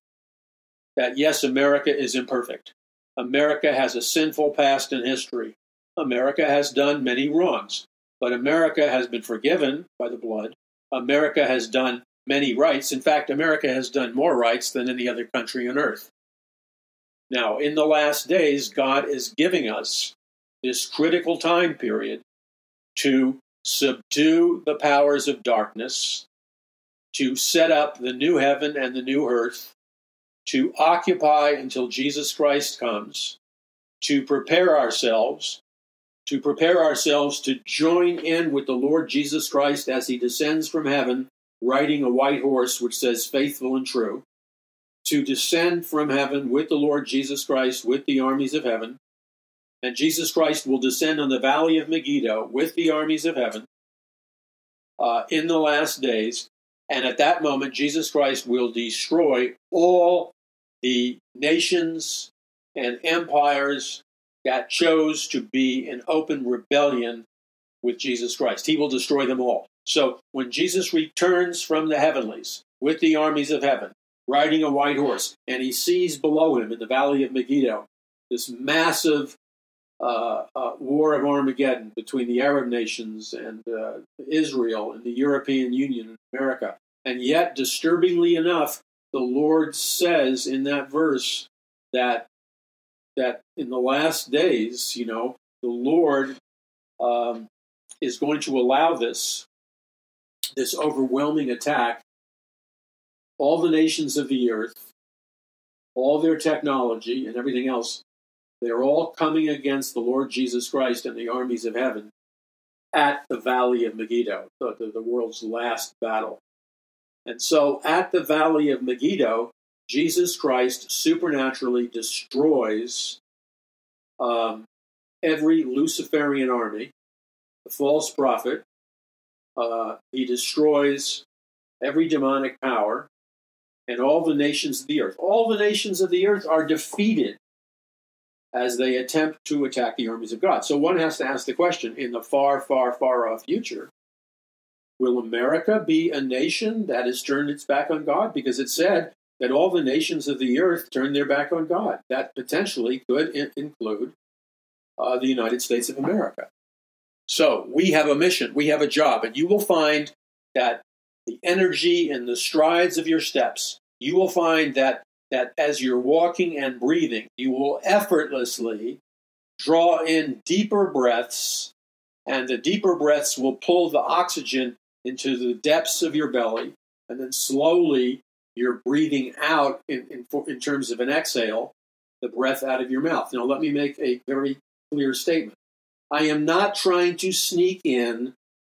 [SPEAKER 2] that yes, America is imperfect. America has a sinful past and history. America has done many wrongs, but America has been forgiven by the blood. America has done many rights. In fact, America has done more rights than any other country on earth. Now, in the last days, God is giving us this critical time period to subdue the powers of darkness, to set up the new heaven and the new earth, to occupy until Jesus Christ comes, to prepare ourselves, to prepare ourselves to join in with the Lord Jesus Christ as he descends from heaven, riding a white horse which says faithful and true, to descend from heaven with the Lord Jesus Christ with the armies of heaven. And Jesus Christ will descend on the valley of Megiddo with the armies of heaven uh, in the last days. And at that moment, Jesus Christ will destroy all the nations and empires that chose to be in open rebellion with Jesus Christ. He will destroy them all. So when Jesus returns from the heavenlies with the armies of heaven, riding a white horse, and he sees below him in the valley of Megiddo this massive uh, uh, war of Armageddon between the Arab nations and uh, Israel and the European Union and America. And yet, disturbingly enough, the Lord says in that verse that that in the last days, you know, the Lord um, is going to allow this this overwhelming attack. All the nations of the earth, all their technology and everything else, they're all coming against the Lord Jesus Christ and the armies of heaven at the Valley of Megiddo, the, the, world's last battle. And so at the Valley of Megiddo, Jesus Christ supernaturally destroys um, every Luciferian army, the false prophet. Uh, he destroys every demonic power and all the nations of the earth. All the nations of the earth are defeated as they attempt to attack the armies of God. So one has to ask the question in the far, far, far off future Will America be a nation that has turned its back on God? Because it said that all the nations of the earth turned their back on God. That potentially could in- include uh, the United States of America. So we have a mission, we have a job, and you will find that the energy and the strides of your steps, you will find that that as you're walking and breathing, you will effortlessly draw in deeper breaths, and the deeper breaths will pull the oxygen into the depths of your belly, and then slowly you're breathing out in, in, in, terms of an exhale, the breath out of your mouth. Now, let me make a very clear statement. I am not trying to sneak in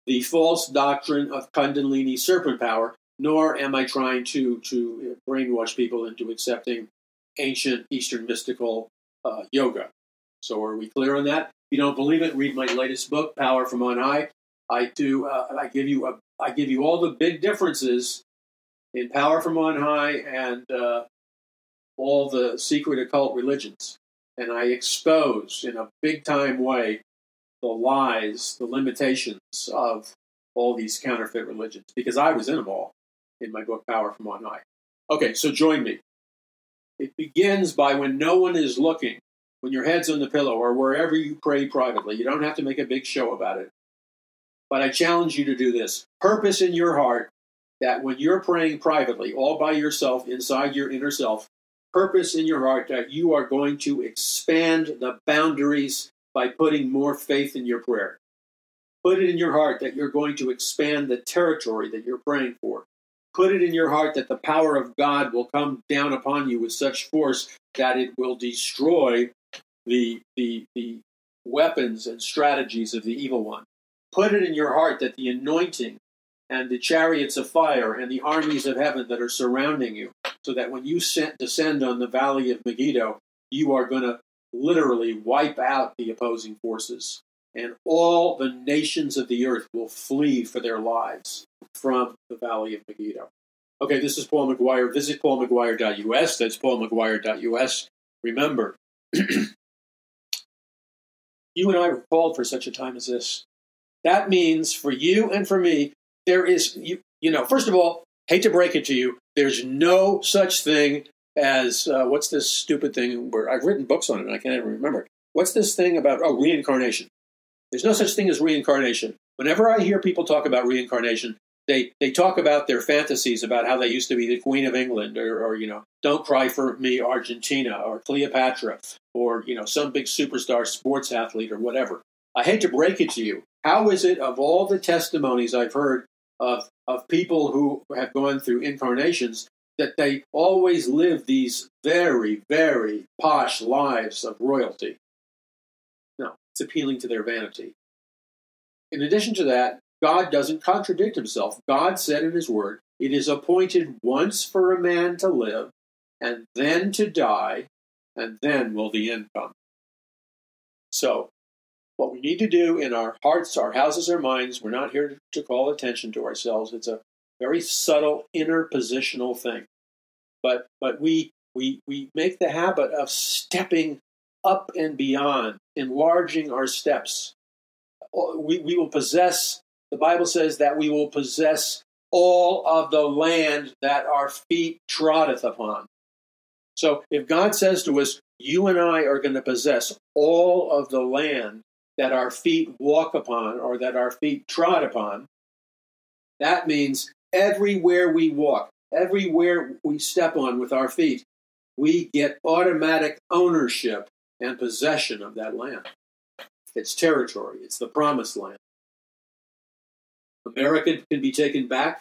[SPEAKER 2] the false doctrine of Kundalini serpent power, nor am I trying to, to brainwash people into accepting ancient Eastern mystical uh, yoga. So, are we clear on that? If you don't believe it, read my latest book, Power from On High. I do. Uh, I give you a. I give you all the big differences in power from on high and uh, all the secret occult religions, and I expose in a big time way the lies, the limitations of all these counterfeit religions because I was in them all in my book Power from On High. Okay, so join me. It begins by when no one is looking, when your head's on the pillow, or wherever you pray privately. You don't have to make a big show about it. But I challenge you to do this. Purpose in your heart that when you're praying privately, all by yourself, inside your inner self, purpose in your heart that you are going to expand the boundaries by putting more faith in your prayer. Put it in your heart that you're going to expand the territory that you're praying for. Put it in your heart that the power of God will come down upon you with such force that it will destroy the, the, the weapons and strategies of the evil one. Put it in your heart that the anointing and the chariots of fire and the armies of heaven that are surrounding you, so that when you descend on the valley of Megiddo, you are going to literally wipe out the opposing forces. And all the nations of the earth will flee for their lives from the valley of Megiddo. Okay, this is Paul McGuire. Visit paulmcguire.us. That's paulmcguire.us. Remember, <clears throat> you and I were called for such a time as this. That means for you and for me, there is, you, you know, first of all, hate to break it to you, there's no such thing as, uh, what's this stupid thing where I've written books on it and I can't even remember. What's this thing about, oh, reincarnation? There's no such thing as reincarnation. Whenever I hear people talk about reincarnation, they, they talk about their fantasies about how they used to be the Queen of England or, or, you know, Don't Cry for Me Argentina or Cleopatra or, you know, some big superstar sports athlete or whatever. I hate to break it to you. How is it of all the testimonies I've heard of, of people who have gone through incarnations that they always live these very, very posh lives of royalty. No, it's appealing to their vanity. In addition to that, God doesn't contradict himself. God said in his word, It is appointed once for a man to live, and then to die, and then will the end come. So, what we need to do in our hearts, our houses, our minds, we're not here to call attention to ourselves. It's a very subtle interpositional thing. But but we we we make the habit of stepping up and beyond, enlarging our steps. We, we will possess, the Bible says that we will possess all of the land that our feet trotteth upon. So if God says to us, you and I are going to possess all of the land that our feet walk upon or that our feet trot upon, that means everywhere we walk, everywhere we step on with our feet, we get automatic ownership and possession of that land. It's territory, it's the promised land. America can be taken back.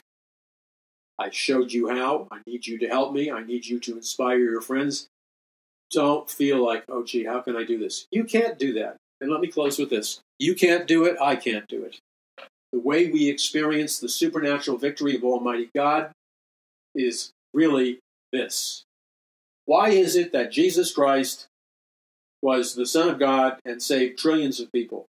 [SPEAKER 2] I showed you how. I need you to help me. I need you to inspire your friends. Don't feel like, oh, gee, how can I do this? You can't do that. And let me close with this you can't do it, I can't do it. The way we experience the supernatural victory of Almighty God is really this. Why is it that Jesus Christ was the Son of God and saved trillions of people?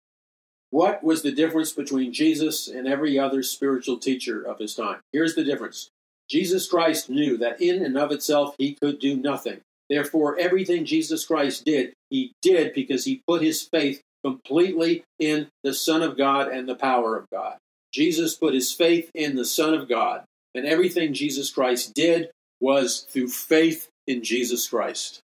[SPEAKER 2] What was the difference between Jesus and every other spiritual teacher of his time? Here's the difference Jesus Christ knew that in and of itself he could do nothing. Therefore, everything Jesus Christ did, he did because he put his faith completely in the Son of God and the power of God. Jesus put his faith in the Son of God, and everything Jesus Christ did was through faith in Jesus Christ.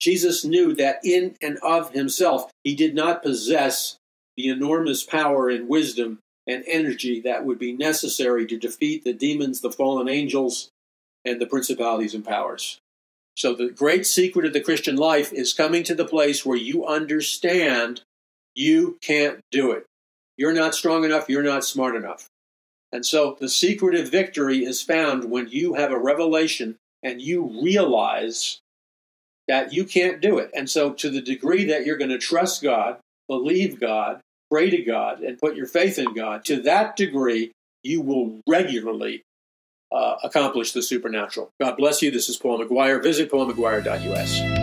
[SPEAKER 2] Jesus knew that in and of himself he did not possess the enormous power and wisdom and energy that would be necessary to defeat the demons, the fallen angels, and the principalities and powers. So, the great secret of the Christian life is coming to the place where you understand you can't do it. You're not strong enough, you're not smart enough. And so, the secret of victory is found when you have a revelation and you realize that you can't do it. And so, to the degree that you're going to trust God, believe God, pray to God, and put your faith in God, to that degree, you will regularly uh, accomplish the supernatural. God bless you. This is Paul McGuire. Visit paulmcguire.us.